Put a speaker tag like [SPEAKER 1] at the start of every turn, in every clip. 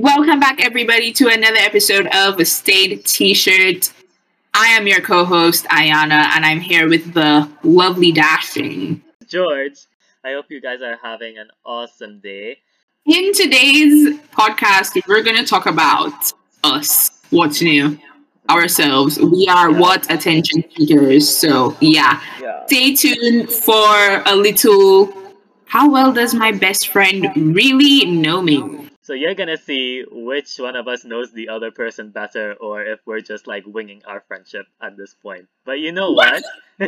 [SPEAKER 1] Welcome back, everybody, to another episode of a Stayed T-shirt. I am your co-host Aiyanna, and I'm here with the lovely Dashing.
[SPEAKER 2] George. I hope you guys are having an awesome day.
[SPEAKER 1] In today's podcast, we're going to talk about us. What's new? Ourselves. We are what attention seekers. So yeah.
[SPEAKER 2] Yeah.
[SPEAKER 1] Stay tuned for a little. How well does my best friend really know me?
[SPEAKER 2] So you're gonna see which one of us knows the other person better, or if we're just like winging our friendship at this point. But you know what?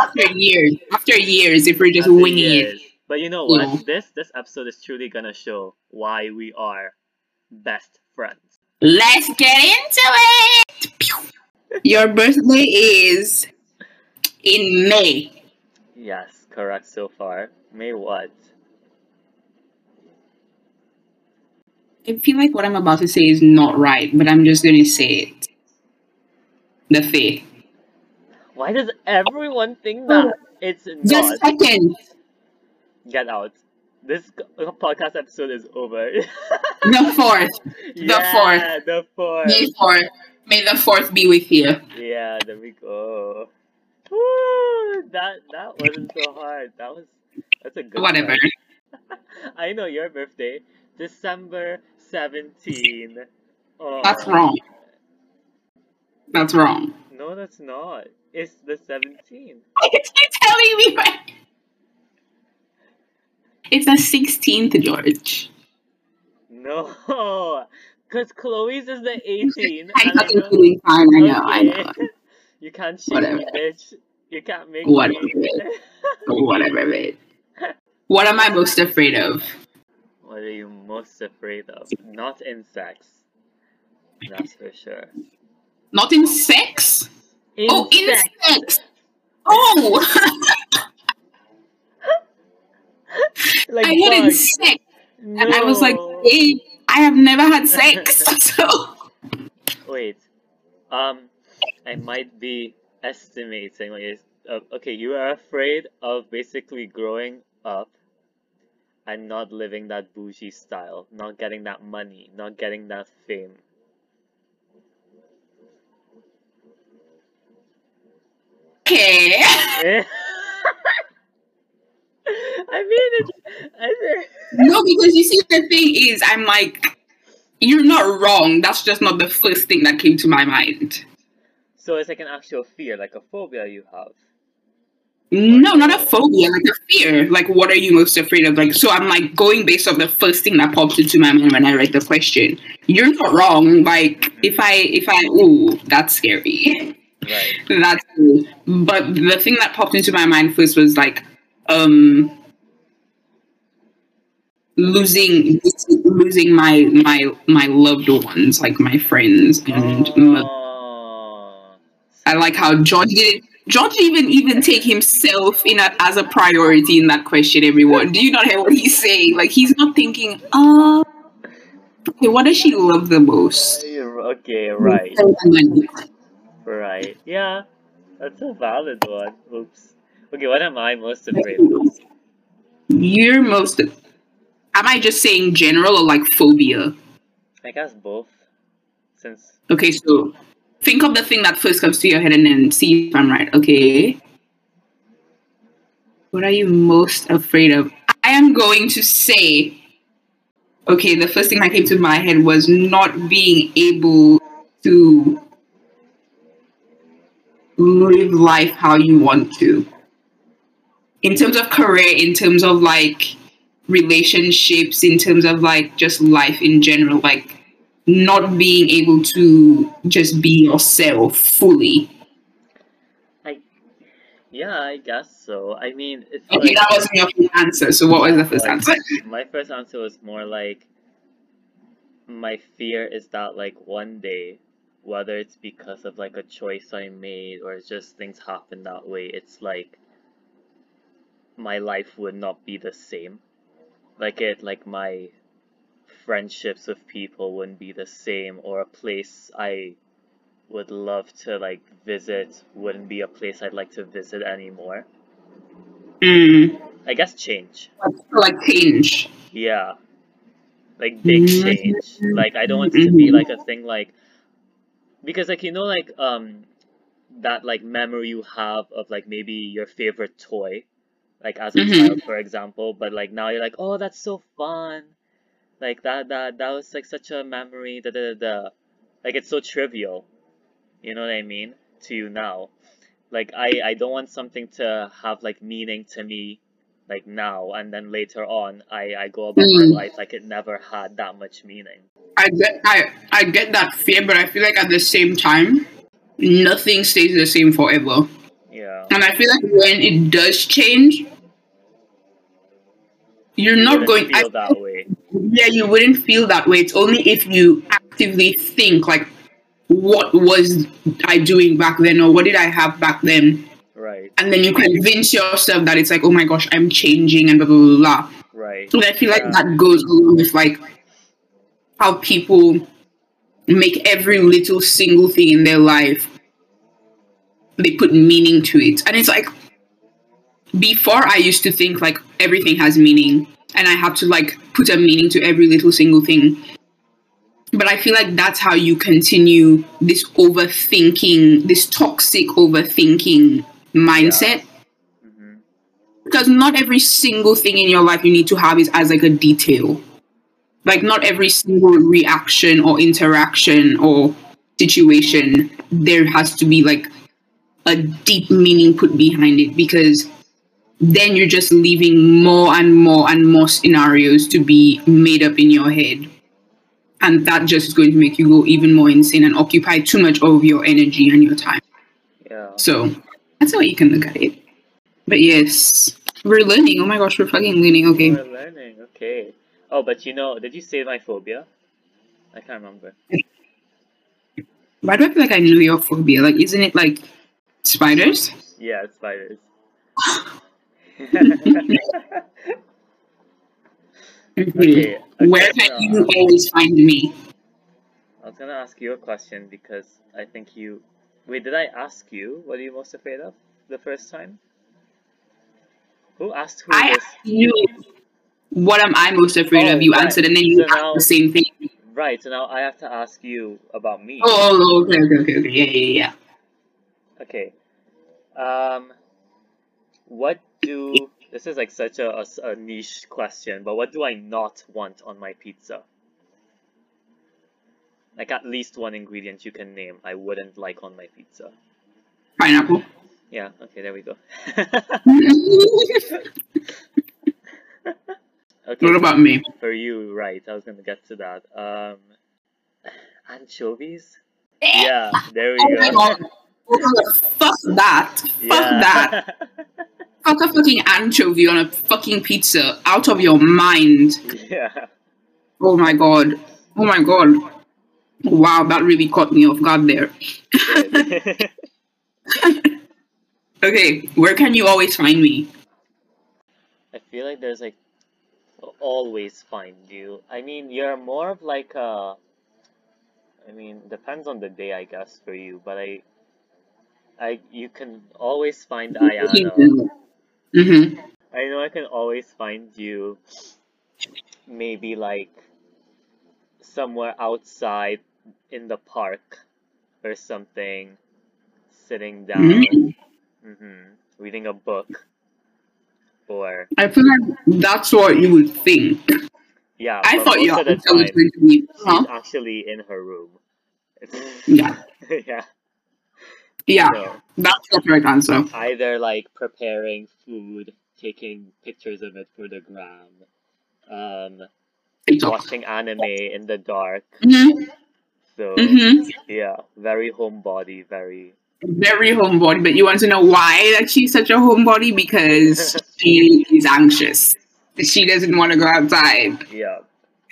[SPEAKER 1] After years, after years, if we're just
[SPEAKER 2] After
[SPEAKER 1] winging it.
[SPEAKER 2] But you know what?
[SPEAKER 1] Yeah.
[SPEAKER 2] This this episode is truly gonna show why we are best friends.
[SPEAKER 1] Let's get into it. Your birthday is in May.
[SPEAKER 2] Yes, correct so far. May what?
[SPEAKER 1] I feel like what I'm about to say is not right, but I'm just going to say it. The fifth.
[SPEAKER 2] Why does everyone think oh, that it's
[SPEAKER 1] The
[SPEAKER 2] not?
[SPEAKER 1] second.
[SPEAKER 2] Get out. This podcast episode is over.
[SPEAKER 1] The fourth.
[SPEAKER 2] yeah, The fourth.
[SPEAKER 1] May fourth. May the fourth be with you.
[SPEAKER 2] Yeah, there we go. Woo! That that wasn't so hard. That was that's a good
[SPEAKER 1] Whatever.
[SPEAKER 2] one. I know your birthday, December 17. Oh,
[SPEAKER 1] That's wrong. That's wrong.
[SPEAKER 2] No, that's not. It's the 17th.
[SPEAKER 1] Why are you telling me right? It's the 16th, George.
[SPEAKER 2] No, because Chloe's is the 18th.
[SPEAKER 1] I'm
[SPEAKER 2] and I
[SPEAKER 1] fucking
[SPEAKER 2] know-
[SPEAKER 1] feeling fine. I know. I know.
[SPEAKER 2] You can't
[SPEAKER 1] Whatever.
[SPEAKER 2] me, bitch. You can't make
[SPEAKER 1] Whatever.
[SPEAKER 2] me.
[SPEAKER 1] Whatever, mate. What am I most afraid of?
[SPEAKER 2] What are you most afraid of? Not insects. That's for sure.
[SPEAKER 1] Not insects? sex? Oh,
[SPEAKER 2] Insects.
[SPEAKER 1] insects. Oh,
[SPEAKER 2] like
[SPEAKER 1] I
[SPEAKER 2] bugs.
[SPEAKER 1] insect, and I was like,
[SPEAKER 2] No.
[SPEAKER 1] hey, I have never had sex. So
[SPEAKER 2] Wait. Um, I might be estimating. Like, uh, okay. You are afraid of basically growing up and not living that bougie style, not getting that money, not getting that fame.
[SPEAKER 1] okay.
[SPEAKER 2] I mean, it's. I think-
[SPEAKER 1] No, because you see, the thing is, I'm like, you're not wrong. That's just not the first thing that came to my mind.
[SPEAKER 2] So it's like an actual fear, like a phobia you have.
[SPEAKER 1] No, not a phobia, like a fear. Like, what are you most afraid of? Like, so I'm like going based off the first thing that pops into my mind when I read the question. You're not wrong. Like, if I, if I, ooh, that's scary.
[SPEAKER 2] Right.
[SPEAKER 1] that's, but the thing that popped into my mind first was like, um, losing, losing my my my loved ones, like my friends, and my-
[SPEAKER 2] Oh.
[SPEAKER 1] I like how George did. George even even take himself in a, as a priority in that question. Everyone, do you not hear what he's saying? Like he's not thinking, uh, okay, what does she love the most?
[SPEAKER 2] Okay, right. Right. Yeah, that's a valid one. Oops. Okay, what am I most afraid of?
[SPEAKER 1] You're most. Am I just saying general or like phobia?
[SPEAKER 2] I guess both. Since
[SPEAKER 1] Okay, so think of the thing that first comes to your head and then see if I'm right. Okay. What are you most afraid of? I am going to say, okay, the first thing that came to my head was not being able to live life how you want to. In terms of career, in terms of like relationships, in terms of like just life in general, like not being able to just be yourself fully.
[SPEAKER 2] I, yeah, I guess so. I mean, it's
[SPEAKER 1] Okay,
[SPEAKER 2] like
[SPEAKER 1] that wasn't your first answer. So what was the first
[SPEAKER 2] Like,
[SPEAKER 1] answer?
[SPEAKER 2] my first answer was more like my fear is that like one day, whether it's because of like a choice I made or it's just things happen that way, it's like my life would not be the same. Like it, like my friendships with people wouldn't be the same, or a place I would love to like visit wouldn't be a place I'd like to visit anymore.
[SPEAKER 1] Mm,
[SPEAKER 2] I guess change.
[SPEAKER 1] like change.
[SPEAKER 2] Yeah. like big
[SPEAKER 1] Mhm.
[SPEAKER 2] change. Like I don't want it to be
[SPEAKER 1] Mhm.
[SPEAKER 2] like a thing like because like you know like um that like memory you have of like maybe your favorite toy, like as a
[SPEAKER 1] Mhm.
[SPEAKER 2] child, for example, but like now you're like, oh, that's so fun. Like that that that was like such a memory. Da da da da. Like it's so trivial. You know what I mean? To you now. Like I I don't want something to have like meaning to me like now and then later on I I go about my
[SPEAKER 1] Mm.
[SPEAKER 2] life like it never had that much meaning.
[SPEAKER 1] I get I I get that fear, but I feel like at the same time, nothing stays the same forever.
[SPEAKER 2] Yeah.
[SPEAKER 1] And I feel like when it does change, you're
[SPEAKER 2] You
[SPEAKER 1] not going. I,
[SPEAKER 2] feel that way.
[SPEAKER 1] Yeah, you wouldn't feel that way. It's only if you actively think like, what was I doing back then, or what did I have back then,
[SPEAKER 2] Right.
[SPEAKER 1] and then you convince yourself that it's like, oh my gosh, I'm changing, and blah blah blah. blah.
[SPEAKER 2] Right.
[SPEAKER 1] So I feel like
[SPEAKER 2] Yeah.
[SPEAKER 1] that goes along with like how people make every little single thing in their life they put meaning to it. And it's like before I used to think like everything has meaning and I have to like put a meaning to every little single thing. But I feel like that's how you continue this overthinking, this toxic overthinking mindset.
[SPEAKER 2] Hmm
[SPEAKER 1] because not every single thing in your life you need to have is as like a detail. Like not every single reaction or interaction or situation there has to be like a deep meaning put behind it because then you're just leaving more and more and more scenarios to be made up in your head and that just is going to make you go even more insane and occupy too much of your energy and your time
[SPEAKER 2] Yeah.
[SPEAKER 1] so that's how you can look at it. But yes, we're learning. Oh my gosh, we're fucking learning. Okay.
[SPEAKER 2] We're learning. Okay. Oh, but you know, did you say my phobia? I can't remember.
[SPEAKER 1] Why do I feel like I knew your phobia? Like, isn't it like spiders?
[SPEAKER 2] Yeah, it's
[SPEAKER 1] Okay.
[SPEAKER 2] okay.
[SPEAKER 1] Where can
[SPEAKER 2] so,
[SPEAKER 1] you always find me?
[SPEAKER 2] I was gonna ask you a question because I think you. Wait, did I ask you what are you most afraid of the first time? Who asked who
[SPEAKER 1] I
[SPEAKER 2] this?
[SPEAKER 1] asked you, what am I most afraid
[SPEAKER 2] Oh,
[SPEAKER 1] of? You
[SPEAKER 2] right.
[SPEAKER 1] answered, and then you
[SPEAKER 2] So
[SPEAKER 1] asked
[SPEAKER 2] now-
[SPEAKER 1] the same thing.
[SPEAKER 2] Right. So now I have to ask you about me.
[SPEAKER 1] Oh, oh, oh, okay, okay, okay, okay. Yeah, yeah, yeah.
[SPEAKER 2] Okay. Um, what do this is like such a a niche question, but what do I not want on my pizza? Like at least one ingredient you can name I wouldn't like on my pizza.
[SPEAKER 1] Pineapple.
[SPEAKER 2] Yeah. Okay. There we go. okay.
[SPEAKER 1] what about me?
[SPEAKER 2] for you? Right. I was gonna get to that. Um, anchovies.
[SPEAKER 1] Eh.
[SPEAKER 2] Yeah. There we
[SPEAKER 1] Oh
[SPEAKER 2] go.
[SPEAKER 1] My god. Fuck that. Fuck
[SPEAKER 2] Yeah.
[SPEAKER 1] that. Fuck a fucking anchovy on a fucking pizza. Out of your mind.
[SPEAKER 2] yeah.
[SPEAKER 1] Oh my god. Oh my god. Wow, that really caught me off guard there. Okay, where can you always find me?
[SPEAKER 2] I feel like there's like always find you. I mean, you're more of like a. I mean, depends on the day, I guess, for you. But I, I you can always find Aiyanna.
[SPEAKER 1] Mm-hmm.
[SPEAKER 2] I know I can always find you. Maybe like somewhere outside in the park or something, sitting down,
[SPEAKER 1] Mm.
[SPEAKER 2] hmm reading a book, or
[SPEAKER 1] I feel like that's what you would think.
[SPEAKER 2] yeah.
[SPEAKER 1] I thought you was going to be,
[SPEAKER 2] She's actually in her room.
[SPEAKER 1] Yeah.
[SPEAKER 2] yeah.
[SPEAKER 1] Yeah,
[SPEAKER 2] So
[SPEAKER 1] that's the correct answer.
[SPEAKER 2] either like preparing food, taking pictures of it for the gram, um,
[SPEAKER 1] TikTok.
[SPEAKER 2] watching anime in the dark.
[SPEAKER 1] Mm-hmm.
[SPEAKER 2] So
[SPEAKER 1] Mm-hmm.
[SPEAKER 2] yeah, very homebody, very
[SPEAKER 1] Very homebody, but you want to know why that she's such a homebody? Because she is anxious. She doesn't want to go outside.
[SPEAKER 2] yeah.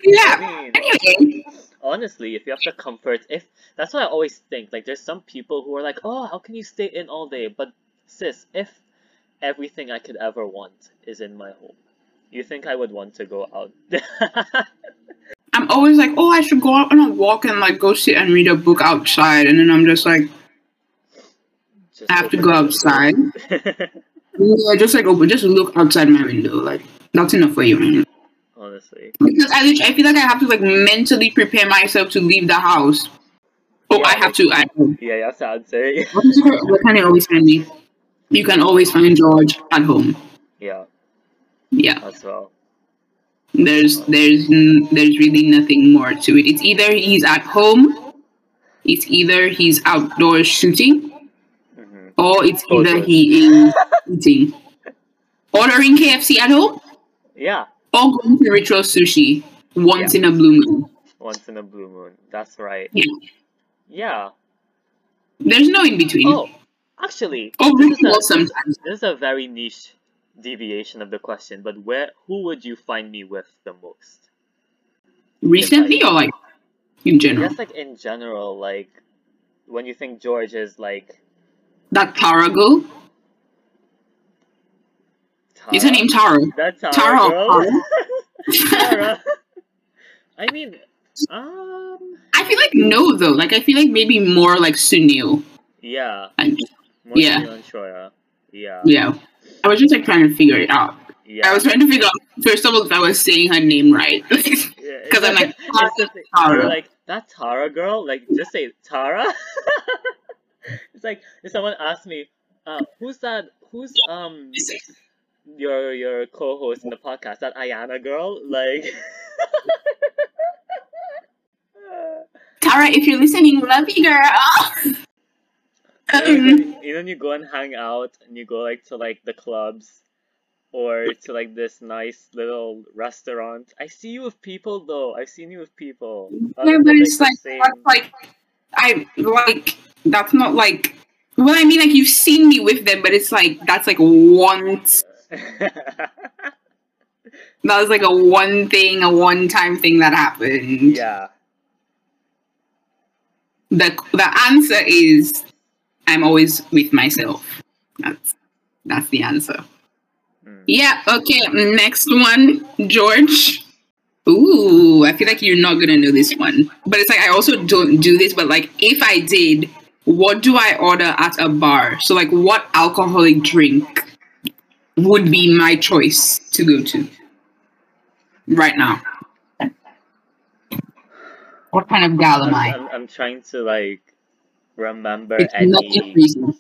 [SPEAKER 1] Yeah.
[SPEAKER 2] I mean,
[SPEAKER 1] Anyway.
[SPEAKER 2] Honestly, if you have the comfort, if that's what I always think. Like, there's some people who are like, "Oh, how can you stay in all day?" But sis, if everything I could ever want is in my home, you think I would want to go out?
[SPEAKER 1] I'm always like, oh, I should go out on a walk and like go sit and read a book outside, and then I'm just like,
[SPEAKER 2] Just
[SPEAKER 1] I have to go outside. yeah, just like open, just look outside my window, like that's enough for you.
[SPEAKER 2] Honestly.
[SPEAKER 1] Because I, I feel like I have to like mentally prepare myself to leave the house. Oh, I have to. I,
[SPEAKER 2] Yeah, have to answer.
[SPEAKER 1] where can you always find me? You can always find George at home.
[SPEAKER 2] yeah,
[SPEAKER 1] Yeah,
[SPEAKER 2] as well.
[SPEAKER 1] there's there's there's really nothing more to it. It's either he's at home, it's either he's outdoors shooting,
[SPEAKER 2] hmm
[SPEAKER 1] or it's either
[SPEAKER 2] Photos.
[SPEAKER 1] he is eating. Ordering KFC at home
[SPEAKER 2] Yeah,
[SPEAKER 1] or going to Ritual Sushi once in a blue moon.
[SPEAKER 2] once in a blue moon. That's right.
[SPEAKER 1] Yeah.
[SPEAKER 2] Yeah.
[SPEAKER 1] There's no in between.
[SPEAKER 2] Oh, actually,
[SPEAKER 1] Or
[SPEAKER 2] this is, a,
[SPEAKER 1] sometimes.
[SPEAKER 2] this is a very niche deviation of the question, but where who would you find me with the most?
[SPEAKER 1] Recently or like in general?
[SPEAKER 2] Just like in general, like when you think George is like
[SPEAKER 1] That Tara girl?
[SPEAKER 2] Tara.
[SPEAKER 1] Is her name Tara?
[SPEAKER 2] That's Tara.
[SPEAKER 1] Tara
[SPEAKER 2] girl.
[SPEAKER 1] Tara?
[SPEAKER 2] I mean, um,
[SPEAKER 1] I feel like no though. Like I feel like maybe more like Sunil.
[SPEAKER 2] yeah,
[SPEAKER 1] And
[SPEAKER 2] more
[SPEAKER 1] Yeah.
[SPEAKER 2] yeah. Yeah,
[SPEAKER 1] yeah. I was just like trying to figure it out.
[SPEAKER 2] yeah.
[SPEAKER 1] I was trying to figure out first of all if I was saying her name right.
[SPEAKER 2] Yeah,
[SPEAKER 1] Because I'm like,
[SPEAKER 2] like-
[SPEAKER 1] Tara.
[SPEAKER 2] Like that Tara girl. Like just say Tara. it's like if someone asked me, uh, "Who's that? Who's um your your co-host in the podcast? That Aiyanna girl?" Like.
[SPEAKER 1] Tara, if you're listening, love you girl.
[SPEAKER 2] You know,
[SPEAKER 1] Um,
[SPEAKER 2] you know, you go and hang out and you go like to like the clubs or to like this nice little restaurant. I see you with people though. I've seen you with people.
[SPEAKER 1] yeah,
[SPEAKER 2] Other
[SPEAKER 1] but it's like that's like I like that's not like well I mean like you've seen me with them, but it's like that's like once that was like a one thing, a one time thing that happened.
[SPEAKER 2] yeah.
[SPEAKER 1] The the answer is I'm always with myself. That's that's the answer.
[SPEAKER 2] Mm.
[SPEAKER 1] Yeah, okay, next one, George. Ooh, I feel like you're not gonna know this one. But it's like I also don't do this, but like if I did, what do I order at a bar? So like what alcoholic drink would be my choice to go to right now? What kind of gal am I?
[SPEAKER 2] I'm, I'm trying to like remember
[SPEAKER 1] It's
[SPEAKER 2] any.
[SPEAKER 1] reason.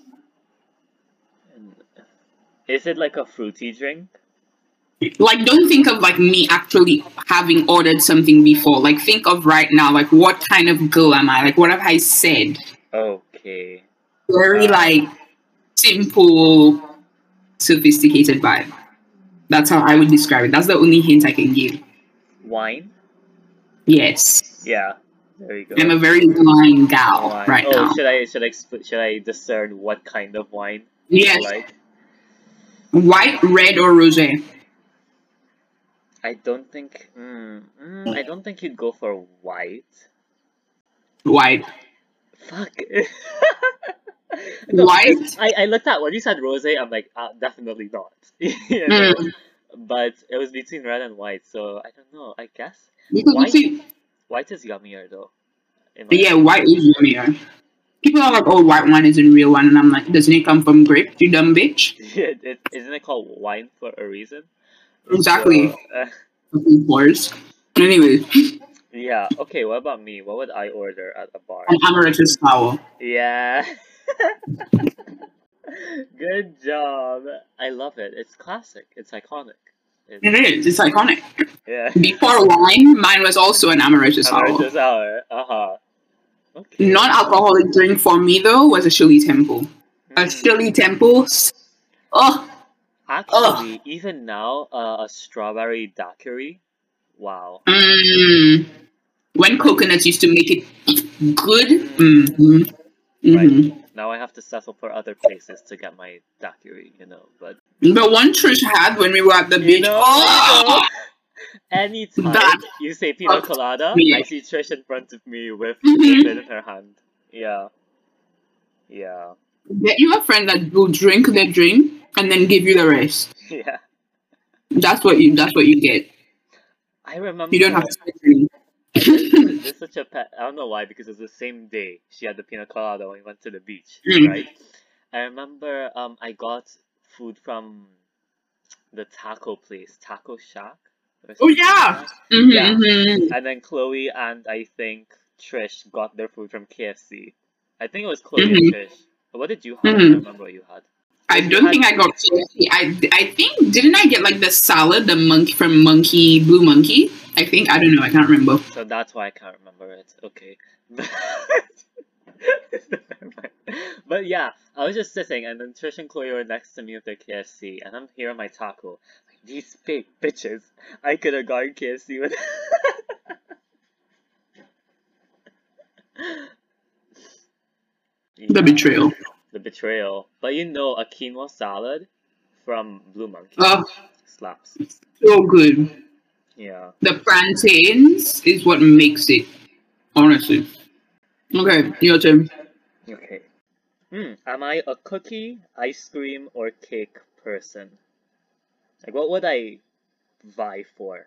[SPEAKER 2] Is it like a fruity drink?
[SPEAKER 1] Like don't think of like me actually having ordered something before. Like think of right now, like what kind of girl am I? Like what have I said?
[SPEAKER 2] Okay.
[SPEAKER 1] very uh, like simple, sophisticated vibe. That's how I would describe it. That's the only hint I can give.
[SPEAKER 2] Wine?
[SPEAKER 1] Yes,
[SPEAKER 2] Yeah. There you go.
[SPEAKER 1] I'm a very wine gal
[SPEAKER 2] Wine.
[SPEAKER 1] right
[SPEAKER 2] oh,
[SPEAKER 1] now.
[SPEAKER 2] should I should I should I discern what kind of wine?
[SPEAKER 1] Yes,
[SPEAKER 2] Like
[SPEAKER 1] white, red, or rosé.
[SPEAKER 2] I don't think. Mm, mm, I don't think you'd go for white.
[SPEAKER 1] White,
[SPEAKER 2] Fuck. No,
[SPEAKER 1] White?
[SPEAKER 2] I, I looked at when you said rose, I'm like, uh, definitely not. you know?
[SPEAKER 1] Mm.
[SPEAKER 2] But it was between red and white, so I don't know. I guess
[SPEAKER 1] because
[SPEAKER 2] White?
[SPEAKER 1] see,
[SPEAKER 2] white is yummier though.
[SPEAKER 1] yeah, white is yummier. People are like, "Oh, white wine isn't real wine," and I'm like, "Doesn't it come from grape? You dumb bitch."
[SPEAKER 2] it, it, isn't it called wine for a reason?
[SPEAKER 1] Exactly.
[SPEAKER 2] So, uh.
[SPEAKER 1] Anyway,
[SPEAKER 2] yeah. Okay. What about me? What would I order at a bar?
[SPEAKER 1] an amaretto sour.
[SPEAKER 2] Yeah. Good job. I love it. It's classic. It's iconic. It's,
[SPEAKER 1] It is. It's iconic.
[SPEAKER 2] yeah.
[SPEAKER 1] Before wine, mine was also an amaretto sour.
[SPEAKER 2] Amaretto sour. Uh huh. Okay.
[SPEAKER 1] Non-alcoholic drink for me though was a Shirley Temple. A
[SPEAKER 2] Mm.
[SPEAKER 1] Shirley Temple. Oh,
[SPEAKER 2] Actually, even now, uh, a strawberry daiquiri. Wow.
[SPEAKER 1] mm, when coconuts used to make it good. Mm-hmm. hmm
[SPEAKER 2] Right. Now I have to settle for other places to get my daiquiri, you know. But
[SPEAKER 1] The one Trish had when we were at the
[SPEAKER 2] you
[SPEAKER 1] beach.
[SPEAKER 2] know,
[SPEAKER 1] oh!
[SPEAKER 2] anytime
[SPEAKER 1] That-
[SPEAKER 2] you say pina colada,
[SPEAKER 1] Yeah.
[SPEAKER 2] I see Trish in front of me with
[SPEAKER 1] Mhm.
[SPEAKER 2] it in her hand. Yeah. Yeah.
[SPEAKER 1] Get you a friend that will drink the drink and then give you the rest.
[SPEAKER 2] Yeah.
[SPEAKER 1] That's what you. That's what you get.
[SPEAKER 2] I remember.
[SPEAKER 1] You don't have to.
[SPEAKER 2] This is such a pet. I don't know why because it's the same day she had the pina colada when we went to the beach,
[SPEAKER 1] Mm.
[SPEAKER 2] right? I remember um I got food from the taco place, Taco Shack.
[SPEAKER 1] Oh yeah. Mhm,
[SPEAKER 2] Yeah.
[SPEAKER 1] mhm.
[SPEAKER 2] And then Chloe and I think Trish got their food from KFC. I think it was Chloe
[SPEAKER 1] Mhm.
[SPEAKER 2] and Trish. But what did you have? I
[SPEAKER 1] Mhm.
[SPEAKER 2] don't remember what you had.
[SPEAKER 1] I don't think I um, got KFC. I I think didn't I get like the salad, the monkey from Monkey Blue Monkey? I think I don't know. I can't remember.
[SPEAKER 2] So that's why I can't remember it. Okay. but yeah, I was just sitting and then Trish and Chloe were next to me with their KFC and I'm here on my taco. Like, these fake bitches. I could have gotten KFC with
[SPEAKER 1] The betrayal.
[SPEAKER 2] The betrayal. But you know a quinoa salad from Blue Monkey
[SPEAKER 1] Oh,
[SPEAKER 2] slaps.
[SPEAKER 1] so good.
[SPEAKER 2] Yeah.
[SPEAKER 1] The plantains is what makes it. Honestly. Okay, your turn.
[SPEAKER 2] Okay. Hmm. Am I a cookie, ice cream, or cake person? Like, what would I vie for?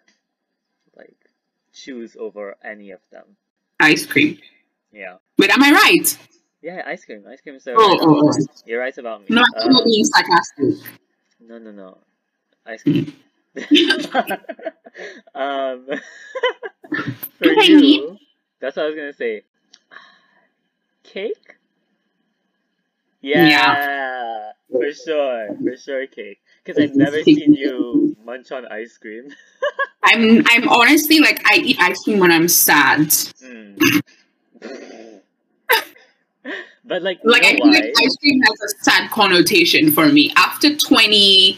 [SPEAKER 2] Like, choose over any of them?
[SPEAKER 1] Ice cream.
[SPEAKER 2] Yeah.
[SPEAKER 1] Wait, am I right?
[SPEAKER 2] Yeah, ice cream. Ice cream is so
[SPEAKER 1] Oh, oh, oh.
[SPEAKER 2] You're right about me.
[SPEAKER 1] No, I'm not being sarcastic.
[SPEAKER 2] no, no, no. Ice cream. um, for you, that's what I was gonna say. Cake? Yeah,
[SPEAKER 1] Yeah.
[SPEAKER 2] for sure, for sure, cake. Because I've never seen you munch on ice cream.
[SPEAKER 1] I'm I'm honestly like I eat ice cream when I'm sad.
[SPEAKER 2] Mm. but like,
[SPEAKER 1] Like I think like ice cream has a sad connotation for me. After 2018,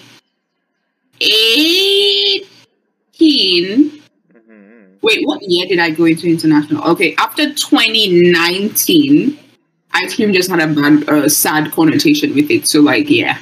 [SPEAKER 2] Mhm.
[SPEAKER 1] wait, what year did I go into international? Okay, after 2019, ice cream just had a bad, uh, sad connotation with it. So like, yeah.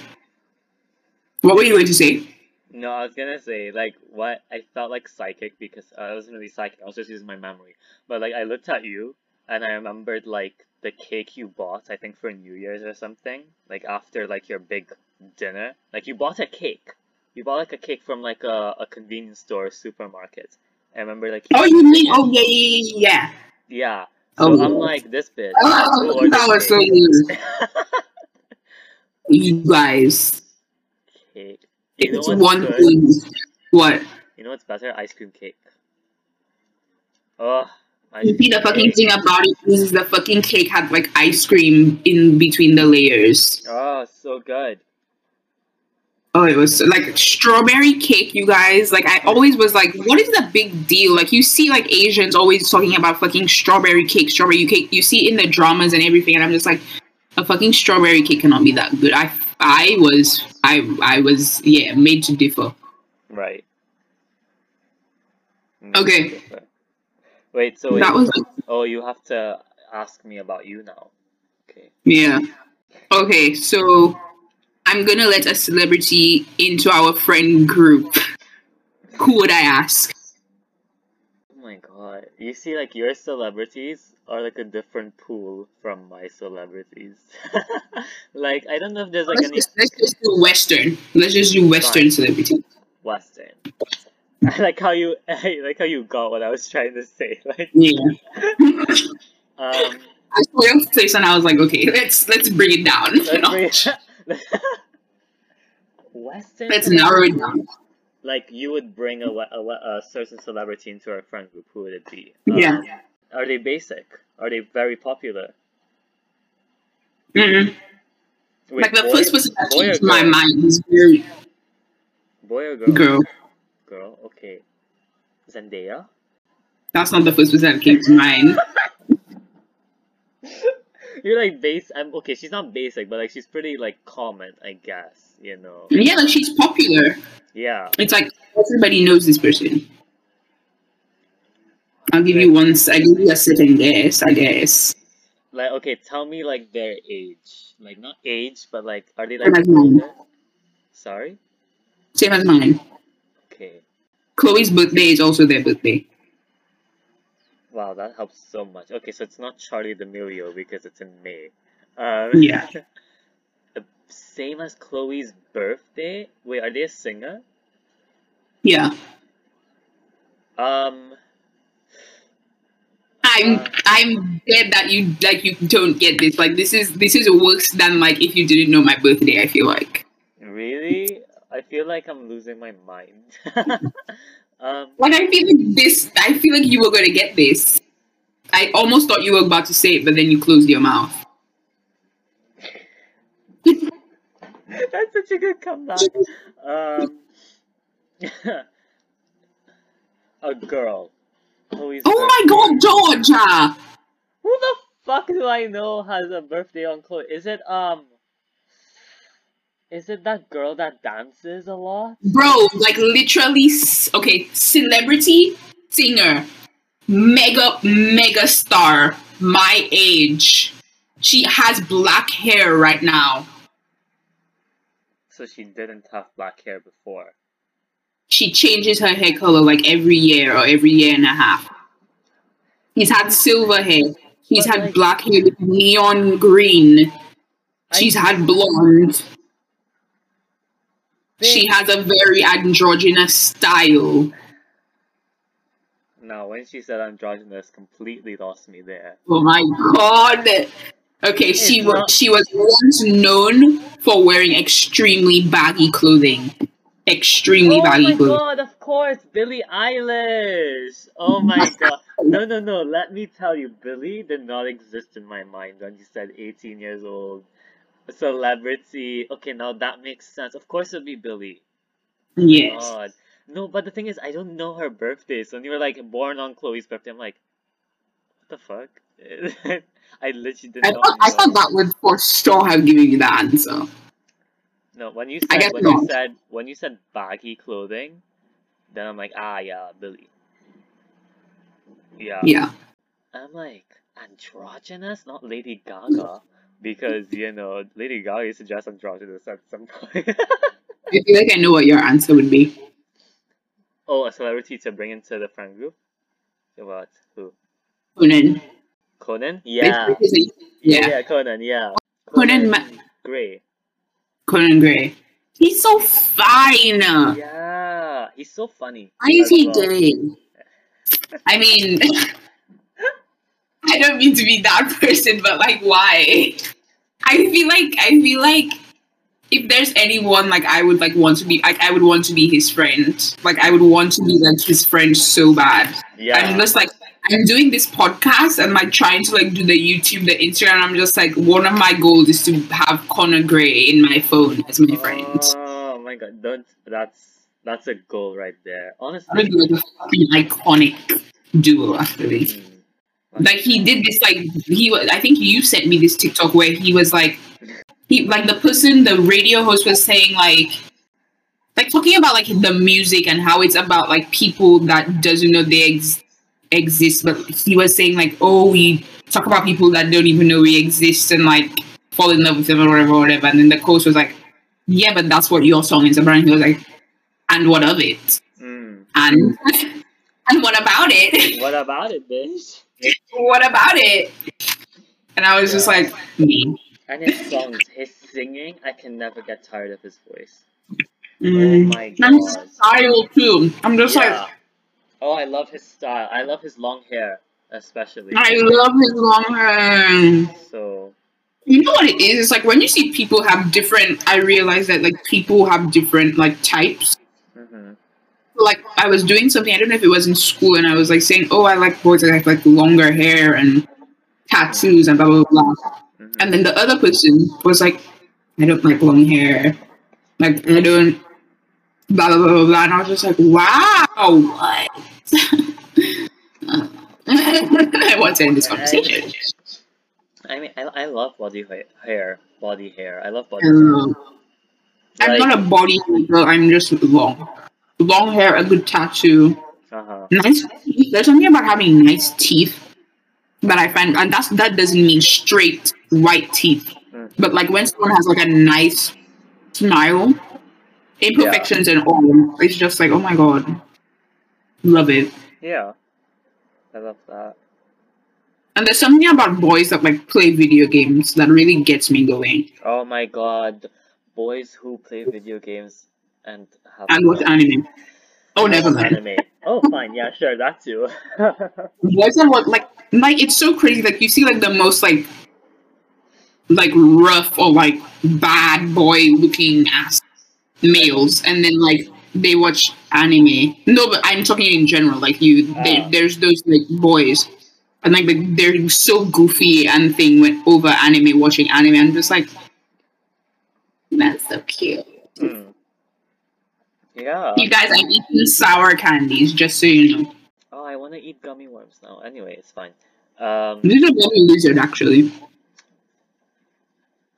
[SPEAKER 1] What were you going to say?
[SPEAKER 2] No, I was gonna say like what I felt like psychic because uh, I wasn't really psychic. I was just using my memory. But like I looked at you and I remembered like the cake you bought. I think for New Year's or something. Like after like your big dinner, like you bought a cake. You bought like a cake from like a, a convenience store, supermarket. I remember like.
[SPEAKER 1] Oh, you mean? Oh, yeah, yeah, yeah, yeah.
[SPEAKER 2] Yeah. So
[SPEAKER 1] Oh.
[SPEAKER 2] I'm like this bitch.
[SPEAKER 1] Oh, that was so weird. You guys,
[SPEAKER 2] cake. You
[SPEAKER 1] it's one
[SPEAKER 2] good?
[SPEAKER 1] thing. What?
[SPEAKER 2] You know what's better? Ice cream cake. Oh.
[SPEAKER 1] You see, the fucking thing about it is the fucking cake had like ice cream in between the layers.
[SPEAKER 2] Oh, so good.
[SPEAKER 1] Oh, it was so- like strawberry cake, you guys. Like, I always was like, what is the big deal? Like, you see, like, Asians always talking about fucking strawberry cake, strawberry cake. You see in the dramas and everything, and I'm just like, a fucking strawberry cake cannot be that good. I, I was, I, I was, yeah, made to differ.
[SPEAKER 2] Right. Mm,
[SPEAKER 1] Okay.
[SPEAKER 2] super. Wait, so wait.
[SPEAKER 1] That was,
[SPEAKER 2] Oh, you have to ask me about you now. Okay.
[SPEAKER 1] yeah. Okay, so I'm gonna let a celebrity into our friend group. Who would I ask?
[SPEAKER 2] Oh my god. You see, like, your celebrities are like a different pool from my celebrities. like, I don't know if there's like
[SPEAKER 1] Let's
[SPEAKER 2] any
[SPEAKER 1] just, let's just do Western. Let's just do Western celebrity.
[SPEAKER 2] Western. I like how you I like how you got what I was trying to say. Like,
[SPEAKER 1] Yeah.
[SPEAKER 2] um,
[SPEAKER 1] I saw your face and I was like, okay, let's let's bring it down.
[SPEAKER 2] Let's Western.
[SPEAKER 1] Let's narrow it down.
[SPEAKER 2] like you would bring a, a, a certain celebrity into our friend group, who would it be? Um,
[SPEAKER 1] Yeah.
[SPEAKER 2] Are they basic? Are they very popular?
[SPEAKER 1] Mm-mm.
[SPEAKER 2] Wait,
[SPEAKER 1] Like the
[SPEAKER 2] boy,
[SPEAKER 1] first person that came to my mind is very
[SPEAKER 2] Boy or girl?
[SPEAKER 1] girl.
[SPEAKER 2] Girl, okay. Zendaya?
[SPEAKER 1] That's not the first person that came to mind.
[SPEAKER 2] You're like base. I'm okay. She's not basic, but like she's pretty like common, I guess. You know.
[SPEAKER 1] Yeah, like she's popular.
[SPEAKER 2] Yeah.
[SPEAKER 1] It's like everybody knows this person. I'll give you one. I give you a second guess. I guess.
[SPEAKER 2] Like okay, tell me like their age. Like not age, but like are they
[SPEAKER 1] Same
[SPEAKER 2] like
[SPEAKER 1] as mine.
[SPEAKER 2] older? Sorry.
[SPEAKER 1] Same as mine. Chloe's birthday is also their birthday.
[SPEAKER 2] Wow, that helps so much. Okay, so it's not Charli D'Amelio because it's in May. Um,
[SPEAKER 1] Yeah.
[SPEAKER 2] same as Chloe's birthday. Wait, are they a singer?
[SPEAKER 1] Yeah.
[SPEAKER 2] Um.
[SPEAKER 1] I'm
[SPEAKER 2] Uh,
[SPEAKER 1] I'm dead that you like you don't get this. Like this is this is worse than like if you didn't know my birthday. I feel like.
[SPEAKER 2] Really? I feel like I'm losing my mind. Um,
[SPEAKER 1] Like I feel like this. I feel like you were gonna get this. I almost thought you were about to say it, but then you closed your mouth.
[SPEAKER 2] that's such a good comeback. Um, a girl.
[SPEAKER 1] Oh my god, Georgia!
[SPEAKER 2] Who the fuck do I know has a birthday on Chloe? Is it um? Is it that girl that dances a lot?
[SPEAKER 1] Bro, like literally, okay, celebrity, singer, mega, mega star, my age. She has black hair right now.
[SPEAKER 2] So she didn't have black hair before.
[SPEAKER 1] She changes her hair color like every year or every year and a half. He's had silver hair. He's
[SPEAKER 2] But,
[SPEAKER 1] had
[SPEAKER 2] like-
[SPEAKER 1] black hair with neon green. She's
[SPEAKER 2] I
[SPEAKER 1] had blonde. She has a very androgynous style.
[SPEAKER 2] No, when she said androgynous, completely lost me there.
[SPEAKER 1] Oh my god. Okay, she was
[SPEAKER 2] not-
[SPEAKER 1] she was once known for wearing extremely baggy clothing. Extremely
[SPEAKER 2] oh
[SPEAKER 1] baggy
[SPEAKER 2] my
[SPEAKER 1] clothing.
[SPEAKER 2] god, of course, Billie Eilish! Oh my god. No, no, no, let me tell you, Billie did not exist in my mind when you said 18 years old. Celebrity. Okay, now that makes sense. Of course it'd be Billie.
[SPEAKER 1] Yes.
[SPEAKER 2] God. No, but the thing is, I don't know her birthday. So when you were like born on Chloe's birthday, I'm like, what the fuck? I literally did
[SPEAKER 1] I
[SPEAKER 2] not
[SPEAKER 1] thought, I thought that would for sure have given you the answer.
[SPEAKER 2] No, when you said when you said when you said baggy clothing, then I'm like, ah yeah, Billie. Yeah.
[SPEAKER 1] Yeah.
[SPEAKER 2] I'm like androgynous, not Lady Gaga, because you know Lady Gaga used to dress androgynous at some point.
[SPEAKER 1] I feel like I know what your answer would be.
[SPEAKER 2] oh, a celebrity to bring into the friend group. What? Who?
[SPEAKER 1] Conan.
[SPEAKER 2] Conan? Yeah. Yeah,
[SPEAKER 1] Yeah.
[SPEAKER 2] yeah, Conan. Yeah.
[SPEAKER 1] Conan Ma-
[SPEAKER 2] Gray.
[SPEAKER 1] Conan Gray. He's so fine.
[SPEAKER 2] Yeah, he's so funny.
[SPEAKER 1] Why is he
[SPEAKER 2] well.
[SPEAKER 1] gay? I mean, I don't mean to be that person, but like, why? I feel like I feel like if there's anyone like I would like want to be like I would want to be his friend. Like I would want to be like his friend so bad.
[SPEAKER 2] Yeah.
[SPEAKER 1] I'm just like I'm doing this podcast and like trying to like do the YouTube, the Instagram. I'm just like one of my goals is to have Conan Gray in my phone as my friend.
[SPEAKER 2] Oh my god, don't that's that's a goal right there. Honestly.
[SPEAKER 1] like a fucking iconic duo actually.
[SPEAKER 2] mm,
[SPEAKER 1] like he did this like he was i think you sent me this tiktok where he was like he like the person the radio host was saying like like talking about like the music and how it's about like people that doesn't know they ex- exist but he was saying like oh we talk about people that don't even know we exist and like fall in love with them or whatever whatever. And then the coach was like yeah but that's what your song is about. And he was like and what of it?
[SPEAKER 2] Mm.
[SPEAKER 1] and and what about it
[SPEAKER 2] What about it, bitch?
[SPEAKER 1] what about it? And I was just like, me.
[SPEAKER 2] And his songs, his singing, I can never get tired of his voice.
[SPEAKER 1] Mm.
[SPEAKER 2] Oh my
[SPEAKER 1] And his
[SPEAKER 2] god.
[SPEAKER 1] style too. I'm just
[SPEAKER 2] Yeah.
[SPEAKER 1] like,
[SPEAKER 2] Oh, I love his style. I love his long hair, especially.
[SPEAKER 1] I love his long hair.
[SPEAKER 2] So
[SPEAKER 1] You know what it is? It's like when you see people have different. I realize that like people have different like types. Like I was doing something. I don't know if it was in school, and I was like saying, "Oh, I like boys that have like longer hair and tattoos and blah blah blah."
[SPEAKER 2] hmm
[SPEAKER 1] And then the other person was like, I don't like long hair. Like, I don't, blah, blah, blah, blah, blah. And I was just like, wow, what? I want to end this conversation.
[SPEAKER 2] I mean, I, I love body hair, body hair. I love body hair.
[SPEAKER 1] Um, I'm not a body girl, I'm just long. Long hair, a good tattoo,
[SPEAKER 2] Uh-huh.
[SPEAKER 1] nice teeth. There's something about having nice teeth that I find, and that's, that doesn't mean straight white teeth.
[SPEAKER 2] Mm.
[SPEAKER 1] But like when someone has like a nice smile, imperfections and all, it's just like, oh my god, love it.
[SPEAKER 2] Yeah. I love that.
[SPEAKER 1] And there's something about boys that like play video games that really gets me going.
[SPEAKER 2] Oh my god. Boys who play video games and
[SPEAKER 1] And watch anime. Oh, never mind.
[SPEAKER 2] anime. Oh, fine. Yeah, sure. That too.
[SPEAKER 1] That watch like like it's so crazy. Like you see like the most like like rough or like bad boy looking ass males, and then like they watch anime. No, but I'm talking in general. Like you, they,
[SPEAKER 2] Ah.
[SPEAKER 1] there's those like boys, and like the, they're so goofy and thing went over anime, watching anime. I'm just like, that's so cute.
[SPEAKER 2] Yeah.
[SPEAKER 1] You guys, I'm eating sour candies, just so you know.
[SPEAKER 2] Oh, I want to eat gummy worms now. Anyway, it's fine. Um,
[SPEAKER 1] This is a baby lizard, actually.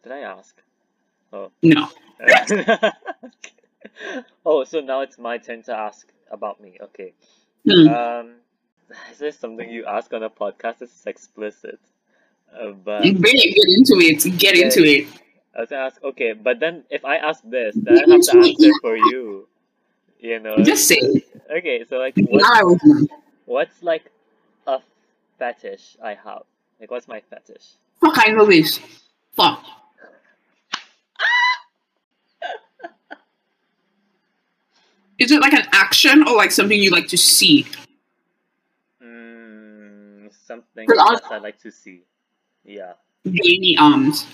[SPEAKER 2] did I ask? Oh.
[SPEAKER 1] No.
[SPEAKER 2] oh, so now it's my turn to ask about me. Okay.
[SPEAKER 1] Hmm.
[SPEAKER 2] Um, is there something you ask on a podcast that's explicit? Uh, but
[SPEAKER 1] Really get into it. Get into it.
[SPEAKER 2] I was gonna ask, okay, but then if I ask this, then I have to answer for you. You know?
[SPEAKER 1] Just say.
[SPEAKER 2] Okay, so like,
[SPEAKER 1] Now
[SPEAKER 2] what,
[SPEAKER 1] I was done.
[SPEAKER 2] what's like a fetish I have? Like, what's my fetish?
[SPEAKER 1] Fuck, I know this. Fuck. Is it like an action or like something you like to see?
[SPEAKER 2] Mm, something else I like to see. Yeah.
[SPEAKER 1] Veiny arms.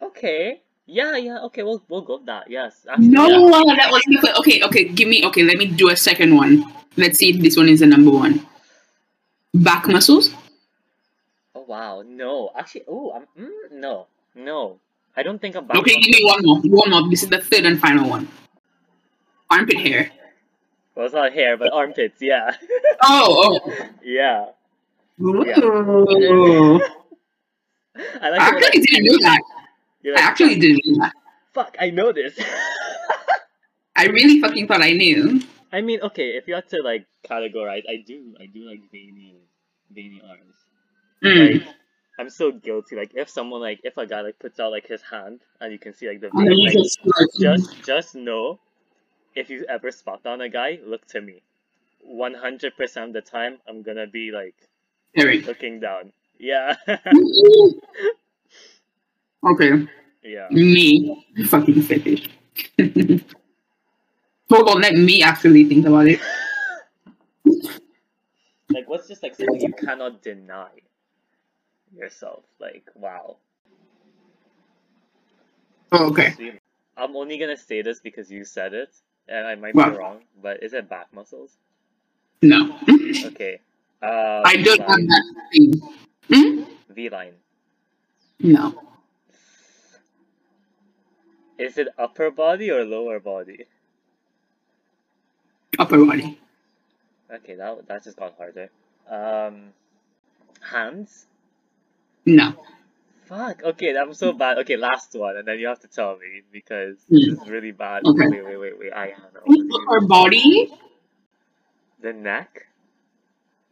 [SPEAKER 2] Okay. Yeah, yeah. Okay, we'll we'll go with that. Yes. Actually,
[SPEAKER 1] No,
[SPEAKER 2] yeah.
[SPEAKER 1] that was. Okay, okay, give me. Okay, let me do a second one. Let's see if this one is the number one. Back muscles.
[SPEAKER 2] Oh wow. No. Actually. Oh. I'm. Mm, no. No. I don't think I'm back.
[SPEAKER 1] Okay, give me one more. One more. This is the third and final one. Armpit hair.
[SPEAKER 2] Well, it's not hair, but armpits. Yeah.
[SPEAKER 1] Oh, oh.
[SPEAKER 2] yeah.
[SPEAKER 1] Ooh.
[SPEAKER 2] I like
[SPEAKER 1] I actually didn't know that.
[SPEAKER 2] You're
[SPEAKER 1] I
[SPEAKER 2] like,
[SPEAKER 1] actually didn't know that.
[SPEAKER 2] Fuck. I know this.
[SPEAKER 1] I really fucking thought I knew.
[SPEAKER 2] I mean, okay. If you had to like categorize, I do. I do like veiny, veiny arms.
[SPEAKER 1] Mm.
[SPEAKER 2] Like, I'm so guilty. Like, if someone like, if a guy like puts out like his hand and you can see like the vein, like,
[SPEAKER 1] just
[SPEAKER 2] just know if you ever spot on a guy look to me 100% of the time i'm gonna be like
[SPEAKER 1] Eric.
[SPEAKER 2] looking down yeah
[SPEAKER 1] okay,
[SPEAKER 2] yeah
[SPEAKER 1] me fucking fetish. Hold on, let me actually think about it.
[SPEAKER 2] like what's just like something you cannot deny yourself like wow
[SPEAKER 1] Oh, okay.
[SPEAKER 2] I'm only gonna say this because you said it and i might
[SPEAKER 1] Wow.
[SPEAKER 2] be wrong but is it back muscles
[SPEAKER 1] No,
[SPEAKER 2] okay uh
[SPEAKER 1] I don't have that thing. Hmm?
[SPEAKER 2] v-line
[SPEAKER 1] No,
[SPEAKER 2] is it upper body or lower body
[SPEAKER 1] upper body.
[SPEAKER 2] okay that that just got harder um hands
[SPEAKER 1] No.
[SPEAKER 2] Fuck. Okay, I'm so bad. Okay, last one, and then you have to tell me because
[SPEAKER 1] Hmm.
[SPEAKER 2] this is really bad.
[SPEAKER 1] Okay.
[SPEAKER 2] Wait, wait, wait, wait. I know.
[SPEAKER 1] Upper body?
[SPEAKER 2] The neck.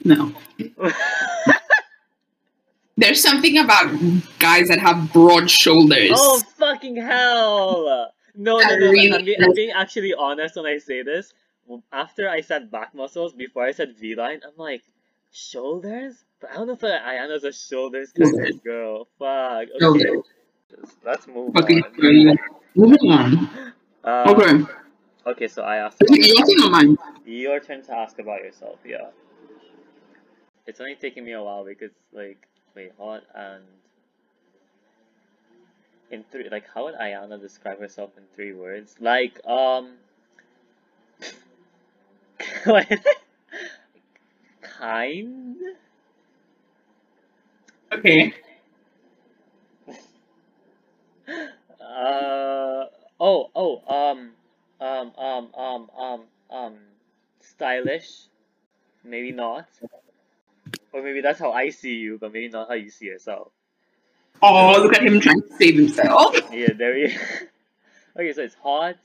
[SPEAKER 1] No. There's something about guys that have broad shoulders.
[SPEAKER 2] oh fucking hell! No, no, no.
[SPEAKER 1] really
[SPEAKER 2] I'm, being, I'm being actually honest when I say this. After I said back muscles, before I said V line, I'm like shoulders. But I don't know if Aiyanna's a shoulders kind of girl. Fuck. Okay.
[SPEAKER 1] Shoulders.
[SPEAKER 2] Let's move
[SPEAKER 1] Fucking
[SPEAKER 2] on.
[SPEAKER 1] Moving on.
[SPEAKER 2] Uh,
[SPEAKER 1] Okay.
[SPEAKER 2] Okay, so I asked.
[SPEAKER 1] It your turn or mine?
[SPEAKER 2] Your turn to ask about yourself, yeah. It's only taking me a while because, like, wait, hot and. In three, like, how would Aiyanna describe herself in three words? Like, um. kind?
[SPEAKER 1] Okay.
[SPEAKER 2] Uh. Oh, oh, um. Um, um, um, um, um. Stylish? Maybe not. Or maybe that's how I see you, but maybe not how you see yourself.
[SPEAKER 1] Oh, look at him trying to save himself.
[SPEAKER 2] Yeah, there we Okay, so it's hot.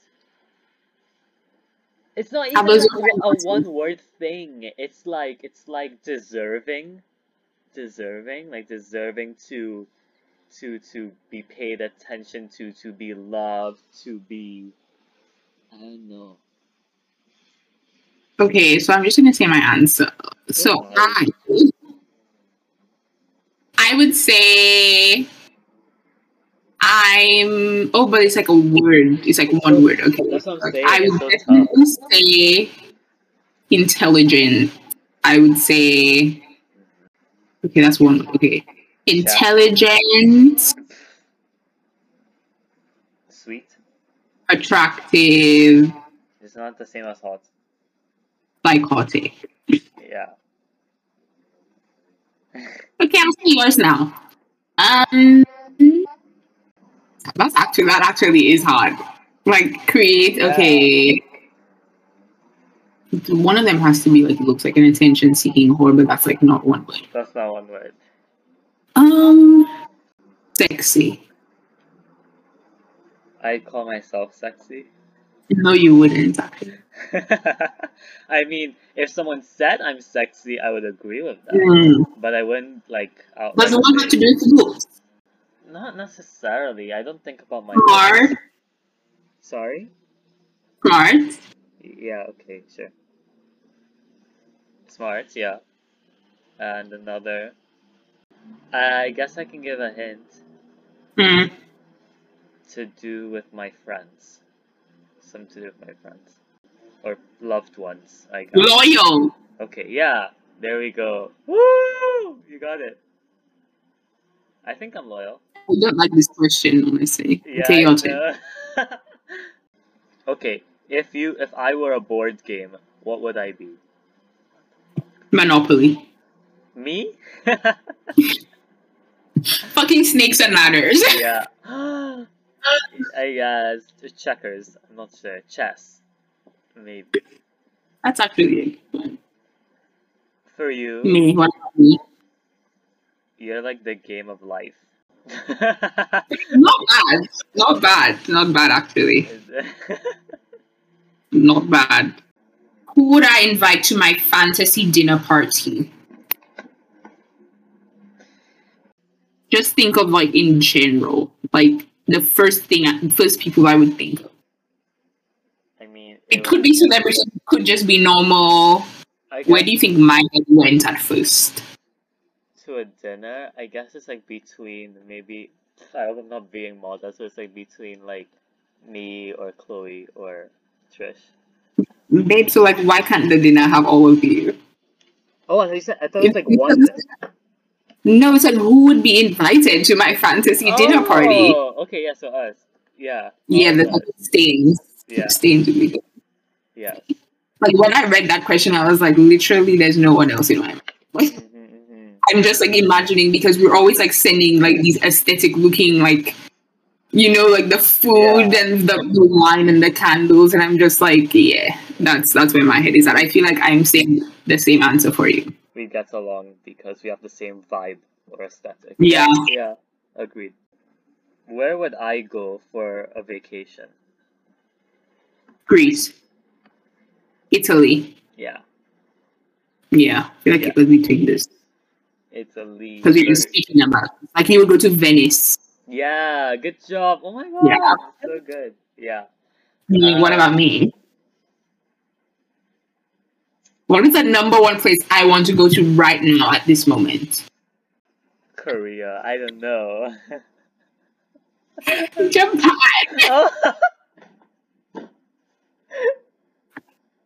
[SPEAKER 2] It's not even like a one word thing. It's like it's like deserving. Deserving, like deserving to to to be paid attention to, to be loved, to be I don't know.
[SPEAKER 1] Okay, so I'm just gonna say my answer. So
[SPEAKER 2] Okay.
[SPEAKER 1] I, I would say I'm. Oh, but it's like a word. It's like one word. Okay,
[SPEAKER 2] That's what I'm saying,
[SPEAKER 1] I would
[SPEAKER 2] so
[SPEAKER 1] definitely say intelligent. I would say. Okay, that's one. Okay, intelligent.
[SPEAKER 2] Sweet.
[SPEAKER 1] attractive,
[SPEAKER 2] It's not the same as hot.
[SPEAKER 1] psychotic.
[SPEAKER 2] Yeah.
[SPEAKER 1] Okay, I'll say yours now. Um, that's actually that actually is hard. Like create.
[SPEAKER 2] Yeah.
[SPEAKER 1] Okay, one of them has to be like it looks like an attention-seeking whore, but that's like not one word.
[SPEAKER 2] That's not one word.
[SPEAKER 1] Um, sexy.
[SPEAKER 2] I call myself sexy.
[SPEAKER 1] No, you wouldn't.
[SPEAKER 2] I mean, if someone said I'm sexy, I would agree with that.
[SPEAKER 1] Mm.
[SPEAKER 2] But I wouldn't like out.
[SPEAKER 1] Does the one have to do with looks?
[SPEAKER 2] Not necessarily. I don't think about my.
[SPEAKER 1] Smart,
[SPEAKER 2] Sorry.
[SPEAKER 1] smart.
[SPEAKER 2] Yeah. Okay. Sure. Smart. Yeah. And another. I guess I can give a hint
[SPEAKER 1] Mm.
[SPEAKER 2] to do with my friends. Some to do with my friends. Or loved ones, I guess.
[SPEAKER 1] Loyal.
[SPEAKER 2] Okay, yeah. There we go. Woo! You got it. I think I'm loyal.
[SPEAKER 1] I don't like this question, honestly.
[SPEAKER 2] Yeah.
[SPEAKER 1] okay, your turn.
[SPEAKER 2] okay, if you if I were a board game, what would I be?
[SPEAKER 1] Monopoly.
[SPEAKER 2] Me?
[SPEAKER 1] Fucking snakes and ladders.
[SPEAKER 2] yeah. I guess checkers. I'm not sure. Chess. Maybe.
[SPEAKER 1] That's actually
[SPEAKER 2] For you,
[SPEAKER 1] me. What me?
[SPEAKER 2] you're like the game of life.
[SPEAKER 1] Not bad. Not bad. Not bad, actually. Not bad. Who would I invite to my fantasy dinner party? Just think of like in general, like the first thing, first people I would think of.
[SPEAKER 2] I mean,
[SPEAKER 1] It could be celebrities, it could just be normal. Where do you think my head went at first?
[SPEAKER 2] to a dinner. I guess it's like between maybe I'm not being modest, so it's like between like me or Chloe or Trish.
[SPEAKER 1] Babe, so like, why can't the dinner have all of you?
[SPEAKER 2] Oh, I thought you said I thought it was like one.
[SPEAKER 1] No, it's like who would be invited to my fantasy dinner party?
[SPEAKER 2] Oh, okay, yeah, so us. Yeah.
[SPEAKER 1] Yeah, the
[SPEAKER 2] of us.
[SPEAKER 1] stains.
[SPEAKER 2] Yeah.
[SPEAKER 1] Stains would be good.
[SPEAKER 2] Yeah.
[SPEAKER 1] Like when I read that question, I was like, literally, there's no one else in my mind. Like,
[SPEAKER 2] hmm hmm
[SPEAKER 1] I'm just like imagining because we're always like sending like these aesthetic looking like, you know, like the food
[SPEAKER 2] Yeah.
[SPEAKER 1] and the, the wine and the candles, and I'm just like, yeah, that's that's where my head is at. I feel like I'm saying the same answer for you.
[SPEAKER 2] We get along because we have the same vibe or aesthetic.
[SPEAKER 1] Yeah.
[SPEAKER 2] Yeah, agreed. Where would I go for a vacation?
[SPEAKER 1] Greece, Italy.
[SPEAKER 2] Yeah,
[SPEAKER 1] Yeah, I feel like
[SPEAKER 2] Yeah.
[SPEAKER 1] it was between this
[SPEAKER 2] Italy.
[SPEAKER 1] because we were speaking about it. like you would go to Venice.
[SPEAKER 2] Yeah, good job. Oh my god.
[SPEAKER 1] Yeah.
[SPEAKER 2] So good. Yeah.
[SPEAKER 1] Me, what
[SPEAKER 2] Uh,
[SPEAKER 1] about me? What is the number one place I want to go to right now at this moment?
[SPEAKER 2] Korea. I don't know.
[SPEAKER 1] Japan.
[SPEAKER 2] oh.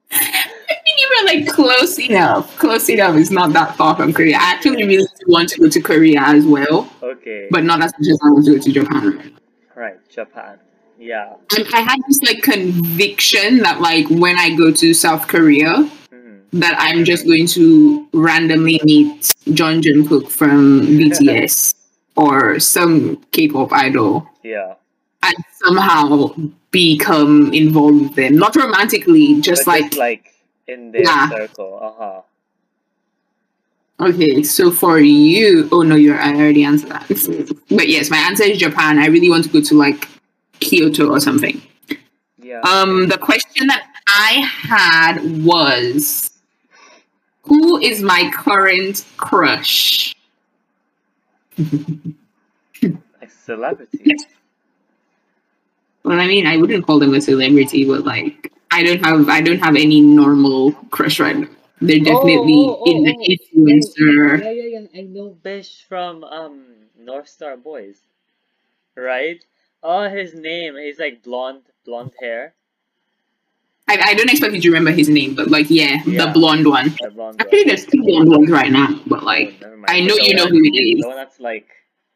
[SPEAKER 1] I mean, you were like close enough. Close enough is not that far from Korea. I actually really want to go to Korea as well,
[SPEAKER 2] okay.
[SPEAKER 1] but not as much as I want to go to Japan.
[SPEAKER 2] right, Japan. Yeah.
[SPEAKER 1] And I had this like conviction that like when I go to South Korea. That I'm just going to randomly meet Jeon Jungkook from BTS or some K-pop idol
[SPEAKER 2] Yeah.
[SPEAKER 1] and somehow become involved with them. Not romantically, just
[SPEAKER 2] But
[SPEAKER 1] like
[SPEAKER 2] just like in their
[SPEAKER 1] Yeah.
[SPEAKER 2] circle. Uh huh.
[SPEAKER 1] okay. So for you, oh no, you're I already answered that. but yes, my answer is Japan. I really want to go to like Kyoto or something.
[SPEAKER 2] Yeah.
[SPEAKER 1] Um, the question that I had was, who is my current crush?
[SPEAKER 2] a celebrity.
[SPEAKER 1] Well, I mean, I wouldn't call them a celebrity, but like, I don't have, I don't have any normal crush right now. They're definitely
[SPEAKER 2] oh, oh,
[SPEAKER 1] in the
[SPEAKER 2] oh.
[SPEAKER 1] influencer.
[SPEAKER 2] Yeah, yeah, yeah. I know Bish from um North Star Boys, right? Oh, his name. He's like blonde, blonde hair.
[SPEAKER 1] I, I don't expect you to remember his name, but like, yeah,
[SPEAKER 2] Yeah.
[SPEAKER 1] the blonde one.
[SPEAKER 2] The blonde.
[SPEAKER 1] Actually,
[SPEAKER 2] one.
[SPEAKER 1] there's two blonde ones right now, but like,
[SPEAKER 2] Oh.
[SPEAKER 1] I know
[SPEAKER 2] The
[SPEAKER 1] you know who it is.
[SPEAKER 2] The one that's like,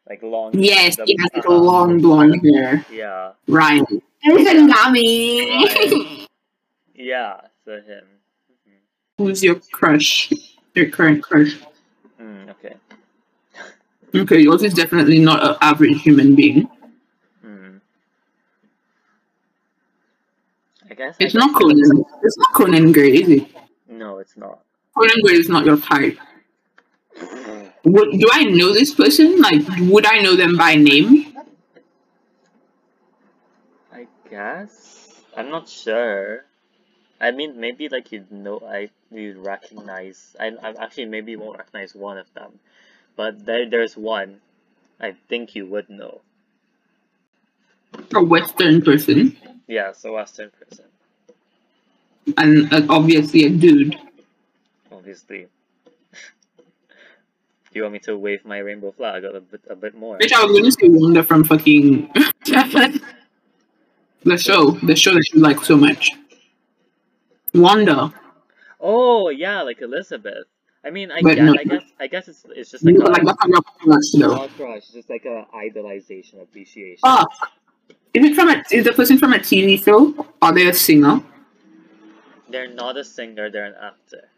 [SPEAKER 2] like long.
[SPEAKER 1] yes,
[SPEAKER 2] the-
[SPEAKER 1] he has like
[SPEAKER 2] uh-huh.
[SPEAKER 1] long blonde hair.
[SPEAKER 2] Yeah.
[SPEAKER 1] Ryan. There's a Nami.
[SPEAKER 2] Yeah, so him. Mhm.
[SPEAKER 1] Who's your crush? Your current crush?
[SPEAKER 2] Mm, okay.
[SPEAKER 1] Okay, yours is definitely not an average human being.
[SPEAKER 2] I guess. I
[SPEAKER 1] It's not
[SPEAKER 2] guess-
[SPEAKER 1] Conan. It's not Conan Gray, is it?
[SPEAKER 2] No, it's not.
[SPEAKER 1] Conan Gray is not your type. Would, do I know this person? Like, would I know them by name?
[SPEAKER 2] I guess. I'm not sure. I mean, maybe like you'd know, I you'd recognize. I, I actually maybe won't recognize one of them, but there there's one. I think you would know.
[SPEAKER 1] A Western person,
[SPEAKER 2] Yeah, it's a Western person,
[SPEAKER 1] and uh, obviously a dude.
[SPEAKER 2] obviously. Do you want me to wave my rainbow flag a bit a bit more?
[SPEAKER 1] Which I was gonna say Wanda from fucking the show, the show that you like so much. Wanda,
[SPEAKER 2] Oh yeah, like Elizabeth. I mean, I guess,
[SPEAKER 1] no.
[SPEAKER 2] I guess, I guess it's it's just like
[SPEAKER 1] you
[SPEAKER 2] a
[SPEAKER 1] like that's not crush though.
[SPEAKER 2] crush, it's just like a idolization, appreciation.
[SPEAKER 1] Fuck. Is it from a is the person from a TV show? Are they a singer?
[SPEAKER 2] They're not a singer, they're an actor.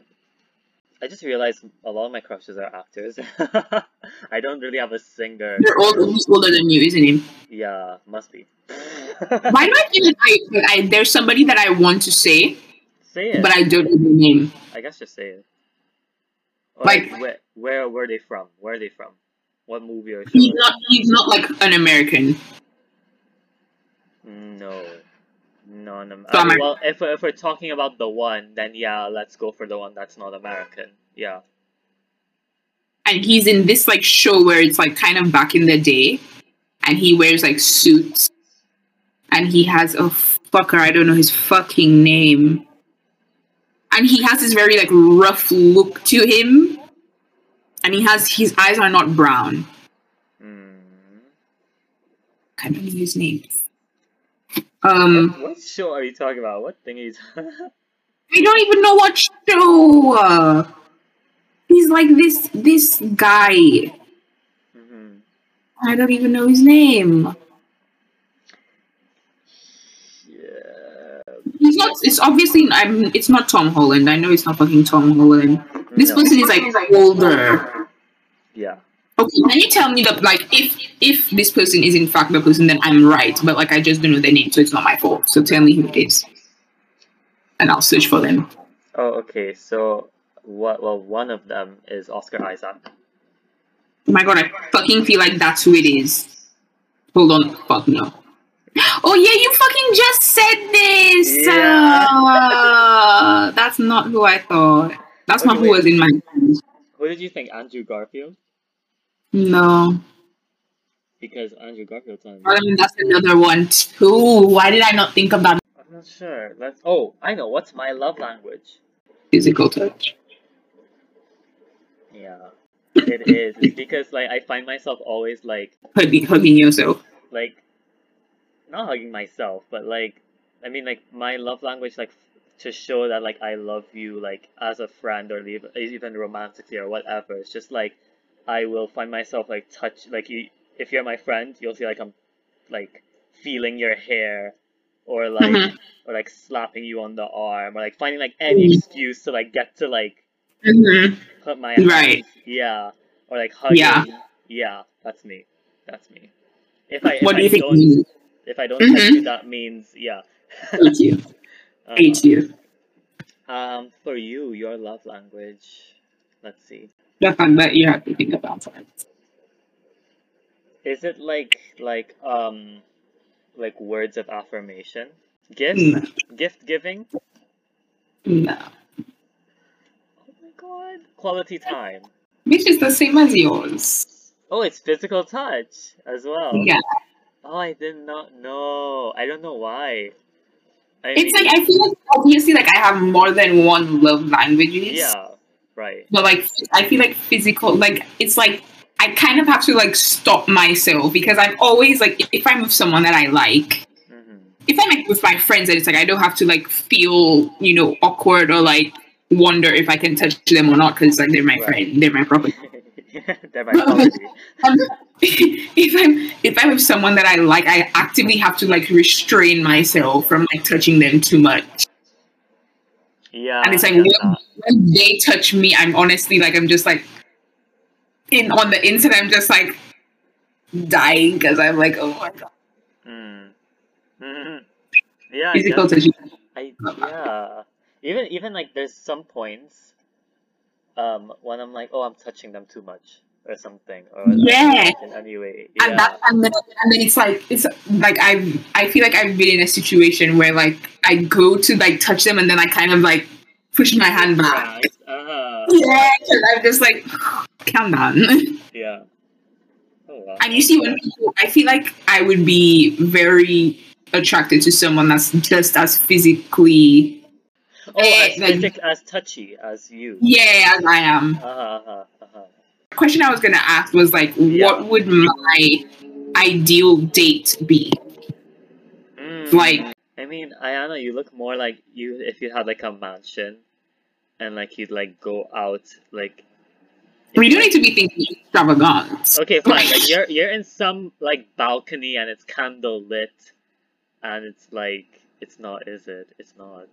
[SPEAKER 2] I just realized a lot of my crushes are actors. I don't really have a singer.
[SPEAKER 1] Older. He's older than you, isn't he?
[SPEAKER 2] Yeah, must be.
[SPEAKER 1] Why do I feel like I, I there's somebody that I want to say,
[SPEAKER 2] Say it.
[SPEAKER 1] but I don't know the name.
[SPEAKER 2] I guess just say it. Or
[SPEAKER 1] Like-
[SPEAKER 2] where, where were they from? Where are they from? What movie or show?
[SPEAKER 1] He's not he's not like an American.
[SPEAKER 2] No. No, no.
[SPEAKER 1] So
[SPEAKER 2] I
[SPEAKER 1] am
[SPEAKER 2] mean,
[SPEAKER 1] I-
[SPEAKER 2] well, if, we're- if we're talking about the one, then yeah, let's go for the one that's not American. Yeah.
[SPEAKER 1] And he's in this like show where it's like kind of back in the day, and he wears like suits, and he has a fucker. I don't know his fucking name. And he has this very like rough look to him, and he has his eyes are not brown.
[SPEAKER 2] Hmm.
[SPEAKER 1] I don't know his name. Um,
[SPEAKER 2] What, what show are you talking about? What thing is?
[SPEAKER 1] I don't even know what show. He's like this this guy.
[SPEAKER 2] hmm
[SPEAKER 1] I don't even know his name. He's not. It's obviously. I'm. It's not Tom Holland. I know it's not fucking Tom Holland. This
[SPEAKER 2] No.
[SPEAKER 1] person is like older.
[SPEAKER 2] Yeah.
[SPEAKER 1] Okay, can you tell me that like if if this person is in fact the person, then I'm right. But like I just don't know their name, so it's not my fault. So tell me who it is, and I'll search for them.
[SPEAKER 2] Oh, okay. So, what? Well, one of them is Oscar Isaac.
[SPEAKER 1] Oh my god, I fucking feel like that's who it is. Hold on, fuck no. Oh yeah, you fucking just said this.
[SPEAKER 2] Yeah.
[SPEAKER 1] Uh, that's not who I thought. That's not who
[SPEAKER 2] wait.
[SPEAKER 1] was in my mind.
[SPEAKER 2] Who did you think? Andrew Garfield?
[SPEAKER 1] No.
[SPEAKER 2] Because Andrew Garfield's on.
[SPEAKER 1] I mean, that's another one too. Why did I not think of that
[SPEAKER 2] I'm not sure. Let's. Oh, I know. What's my love language?
[SPEAKER 1] physical touch?
[SPEAKER 2] Yeah, it is. It's because like I find myself always like
[SPEAKER 1] Hugging, hugging yourself.
[SPEAKER 2] like not hugging myself, but like I mean like my love language like to show that like I love you like as a friend or even romantically or whatever. It's just like I will find myself like touch like you if you're my friend, you'll see like I'm like feeling your hair or like
[SPEAKER 1] Mhm.
[SPEAKER 2] or like slapping you on the arm or like finding like any
[SPEAKER 1] Mhm.
[SPEAKER 2] excuse to like get to like
[SPEAKER 1] Mm-hmm.
[SPEAKER 2] put my
[SPEAKER 1] Right.
[SPEAKER 2] yeah or like hugging
[SPEAKER 1] Yeah.
[SPEAKER 2] yeah that's me that's me if I if
[SPEAKER 1] What do
[SPEAKER 2] I
[SPEAKER 1] you think? means?
[SPEAKER 2] if I don't touch you that means yeah
[SPEAKER 1] Hate you.
[SPEAKER 2] Uh,
[SPEAKER 1] Hate you.
[SPEAKER 2] um for you your love language let's see
[SPEAKER 1] Fact that you have to think about it.
[SPEAKER 2] is it like like um like words of affirmation gift
[SPEAKER 1] No.
[SPEAKER 2] gift giving
[SPEAKER 1] No.
[SPEAKER 2] oh my god quality time
[SPEAKER 1] Which is the same as yours.
[SPEAKER 2] oh it's physical touch as well
[SPEAKER 1] Yeah.
[SPEAKER 2] oh I did not know I don't know why I
[SPEAKER 1] It's
[SPEAKER 2] mean,
[SPEAKER 1] like I feel like obviously like I have more than one love languages.
[SPEAKER 2] yeah right
[SPEAKER 1] But like I feel like physical like it's like I kind of have to like stop myself because I'm always like if I'm with someone that I like,
[SPEAKER 2] hmm
[SPEAKER 1] if I'm like with my friends and it's like I don't have to like feel, you know, awkward or like wonder if I can touch them or not because like they're my
[SPEAKER 2] Right.
[SPEAKER 1] friend, they're my property.
[SPEAKER 2] They're my property.
[SPEAKER 1] Um, if I'm if I'm with someone that I like, I actively have to like restrain myself from like touching them too much.
[SPEAKER 2] Yeah.
[SPEAKER 1] And it's like when, when they touch me, I'm honestly like I'm just like in on the inside, I'm just like dying because I'm like, oh my god,
[SPEAKER 2] Mm. Yeah.
[SPEAKER 1] Physical touching.
[SPEAKER 2] I yeah. Even even like there's some points um when I'm like, oh I'm touching them too much or something. Or
[SPEAKER 1] Yeah.
[SPEAKER 2] in any way.
[SPEAKER 1] And that and then, and then it's like it's like I I feel like I've been in a situation where like I go to like touch them and then I kind of like push my hand back.
[SPEAKER 2] Uh-huh.
[SPEAKER 1] Yeah, I'm just like calm down.
[SPEAKER 2] Yeah. Oh wow.
[SPEAKER 1] And you see, when people, I feel like I would be very attracted to someone that's just as physically,
[SPEAKER 2] Oh, as
[SPEAKER 1] like-
[SPEAKER 2] as touchy as you.
[SPEAKER 1] yeah, as I am.
[SPEAKER 2] Uh-huh,
[SPEAKER 1] question I was gonna ask was like,
[SPEAKER 2] Yeah.
[SPEAKER 1] what would my ideal date be?
[SPEAKER 2] Mm.
[SPEAKER 1] Like-
[SPEAKER 2] I mean, Aiyanna, you look more like you if you had like a mansion and like you'd like go out like
[SPEAKER 1] We don't need to be thinking extravagant.
[SPEAKER 2] Okay, fine. Like you're you're in some like balcony and it's candle lit, and it's like it's not, is it? It's not.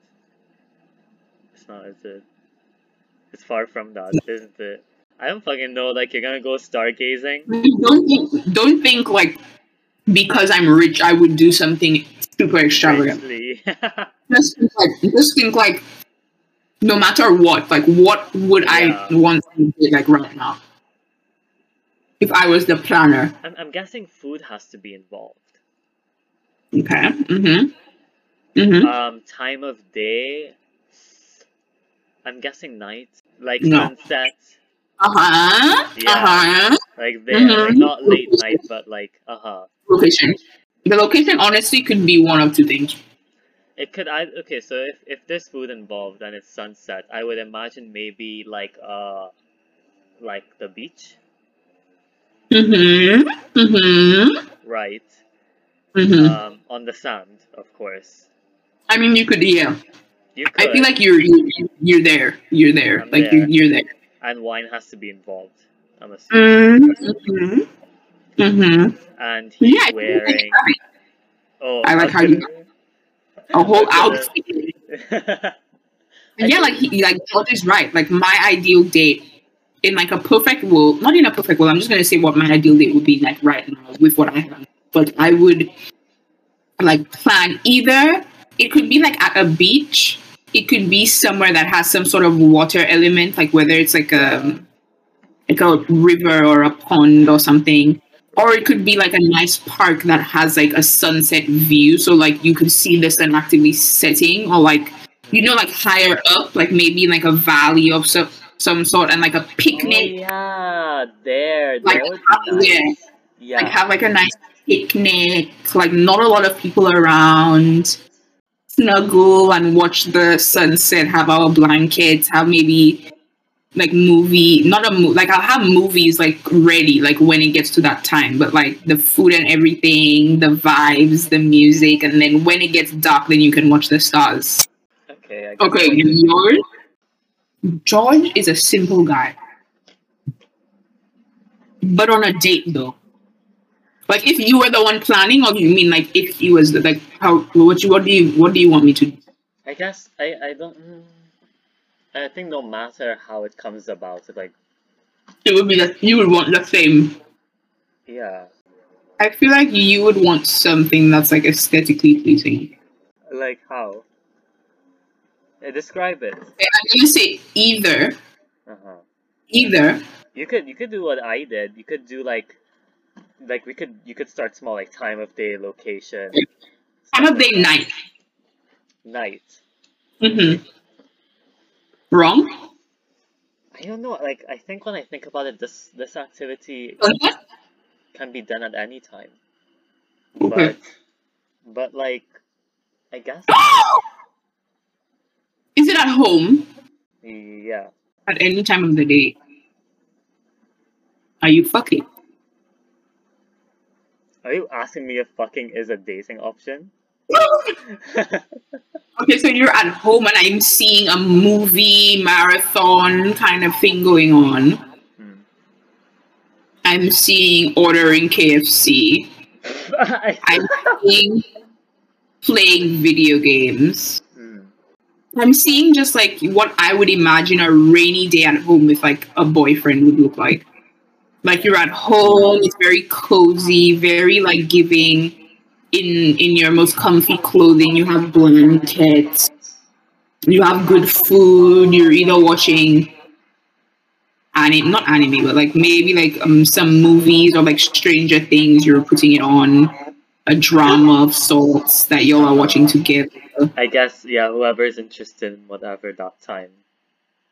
[SPEAKER 2] It's not, is it? It's far from that, isn't it? I don't fucking know. Like you're gonna go stargazing.
[SPEAKER 1] Don't think, don't think like because I'm rich, I would do something super extravagant. Just think like, just think like, no matter what, like what would
[SPEAKER 2] Yeah.
[SPEAKER 1] I want to do like right now? If I was the planner.
[SPEAKER 2] I'm I'm guessing food has to be involved.
[SPEAKER 1] Okay. Mm-hmm. Mm-hmm.
[SPEAKER 2] Um, time of day. I'm guessing night, like
[SPEAKER 1] No.
[SPEAKER 2] sunset,
[SPEAKER 1] Uh-huh.
[SPEAKER 2] Yeah.
[SPEAKER 1] Uh-huh.
[SPEAKER 2] like there, like
[SPEAKER 1] Mhm.
[SPEAKER 2] not late night, but like uh huh.
[SPEAKER 1] Location. The location honestly could be one of two things.
[SPEAKER 2] It could I okay, so if if there's food involved and it's sunset, I would imagine maybe like uh like the beach,
[SPEAKER 1] Mm-hmm. Mm-hmm.
[SPEAKER 2] right?
[SPEAKER 1] Mm-hmm.
[SPEAKER 2] Um on the sand, of course.
[SPEAKER 1] I mean, you could, yeah.
[SPEAKER 2] You could
[SPEAKER 1] I feel like you're you're, you're there. You're there.
[SPEAKER 2] I'm
[SPEAKER 1] like
[SPEAKER 2] there.
[SPEAKER 1] You're, you're there.
[SPEAKER 2] And wine has to be involved. I'm assuming.
[SPEAKER 1] Mm-hmm. Mm-hmm.
[SPEAKER 2] And he's
[SPEAKER 1] Yeah,
[SPEAKER 2] wearing oh
[SPEAKER 1] I like how you- a whole outfit. yeah, like he, like George is right. Like my ideal date in like a perfect world, not in a perfect world. I'm just gonna say what my ideal date would be like right now with what I have. But I would like plan either. It could be like at a beach. It could be somewhere that has some sort of water element, like whether it's like a like a river or a pond or something. Or it could be like a nice park that has like a sunset view, so like you could see the sun actively setting, or like you know, like higher up, like maybe in like a valley of some some sort, and like a
[SPEAKER 2] Oh,
[SPEAKER 1] picnic,
[SPEAKER 2] yeah, there,
[SPEAKER 1] Like, uh, yeah.
[SPEAKER 2] Yeah.
[SPEAKER 1] like have like a nice picnic, like not a lot of people around, snuggle and watch the sunset, have our blankets, have maybe like movie, not a movie, like I'll have movies like ready, like when it gets to that time, but like the food and everything, the vibes, the music, and then when it gets dark, then you can watch the stars.
[SPEAKER 2] Okay. I
[SPEAKER 1] Okay, yours. George is a simple guy, but on a date though. Like if you were the one planning, or you mean like if he was the, like how what you what do you what do you want me to do?
[SPEAKER 2] I guess I I don't. mm, I think no matter how it comes about, like
[SPEAKER 1] It would be that you would want the same.
[SPEAKER 2] yeah,
[SPEAKER 1] I feel like you would want something that's like aesthetically pleasing.
[SPEAKER 2] like how. Yeah, describe it.
[SPEAKER 1] Okay, I'm gonna say either
[SPEAKER 2] Uh-huh.
[SPEAKER 1] either
[SPEAKER 2] You could you could do what I did. You could do like like we could you could start small like time of day, location,
[SPEAKER 1] time of day night.
[SPEAKER 2] night.
[SPEAKER 1] Mm-hmm. Wrong?
[SPEAKER 2] I don't know. Like I think when I think about it, this this activity
[SPEAKER 1] Okay.
[SPEAKER 2] can be done at any time.
[SPEAKER 1] Okay.
[SPEAKER 2] But but like I guess
[SPEAKER 1] Is it at home
[SPEAKER 2] yeah.
[SPEAKER 1] at any time of the day? Are you fucking?
[SPEAKER 2] Are you asking me if fucking is a dating option?
[SPEAKER 1] Okay, so you're at home and I'm seeing a movie marathon kind of thing going on,
[SPEAKER 2] Hmm.
[SPEAKER 1] I'm seeing ordering KFC. I'm seeing playing video games.
[SPEAKER 2] Hmm.
[SPEAKER 1] I'm seeing just like what I would imagine a rainy day at home with like a boyfriend would look like. Like you're at home, it's very cozy, very like giving in in your most comfy clothing. You have blankets, you have good food, you're either watching anime not anime, but like maybe like um some movies or like Stranger Things, you're putting it on a drama of sorts that y'all are watching together.
[SPEAKER 2] I guess yeah, whoever's interested in whatever that time,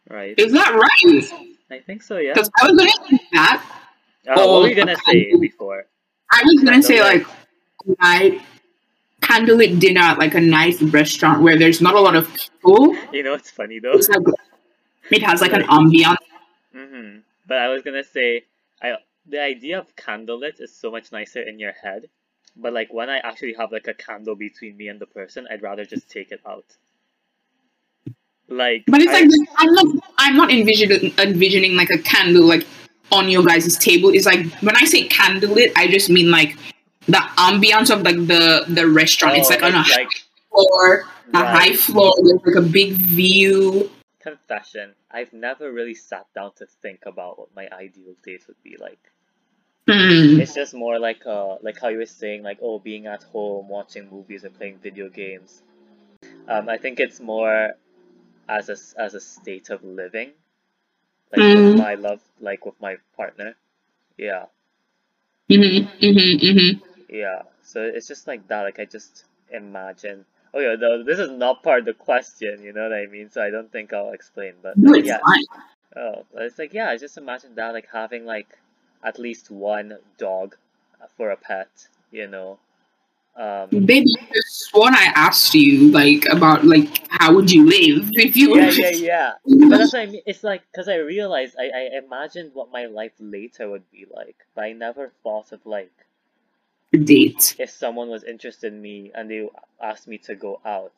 [SPEAKER 2] right?
[SPEAKER 1] Is that right?
[SPEAKER 2] I think so. Yeah.
[SPEAKER 1] Because I was gonna say that.
[SPEAKER 2] Uh, what were you gonna say before?
[SPEAKER 1] I was gonna say like night candlelit dinner at like a nice restaurant where there's not a lot of people.
[SPEAKER 2] You know what's funny though?
[SPEAKER 1] It's like it has like an ambiance.
[SPEAKER 2] hmm But I was gonna say, I the idea of candlelit is so much nicer in your head. But like when I actually have like a candle between me and the person, I'd rather just take it out. Like,
[SPEAKER 1] But it's
[SPEAKER 2] I-
[SPEAKER 1] like I'm not I'm not envisioning envisioning like a candle like on your guys' table. It's like when I say candlelit, I just mean like the ambiance of like the the restaurant. it's
[SPEAKER 2] oh,
[SPEAKER 1] like on a
[SPEAKER 2] it's
[SPEAKER 1] high
[SPEAKER 2] like
[SPEAKER 1] floor, a high floor. There's like a big view.
[SPEAKER 2] confession. I've never really sat down to think about what my ideal date would be like.
[SPEAKER 1] Hmm.
[SPEAKER 2] It's just more like uh like how you were saying like oh being at home watching movies or playing video games. Um, I think it's more as a as a state of living, like with
[SPEAKER 1] Mm.
[SPEAKER 2] my love, like with my partner. Yeah,
[SPEAKER 1] Mm-hmm, mm-hmm, mm-hmm.
[SPEAKER 2] yeah. So it's just like that. Like I just imagine. Oh yeah, though this is not part of the question. You know what I mean? So I don't think I'll explain. But
[SPEAKER 1] No, it's
[SPEAKER 2] yeah,
[SPEAKER 1] fine.
[SPEAKER 2] Oh, but it's like yeah, I just imagine that like having like at least one dog for a pet, you know. Um,
[SPEAKER 1] Baby, the one I asked you like about like how would you live if you
[SPEAKER 2] yeah,
[SPEAKER 1] were
[SPEAKER 2] yeah, yeah. But that's what I mean. It's like because I realized I I imagined what my life later would be like, but I never thought of like
[SPEAKER 1] date.
[SPEAKER 2] if someone was interested in me and they asked me to go out,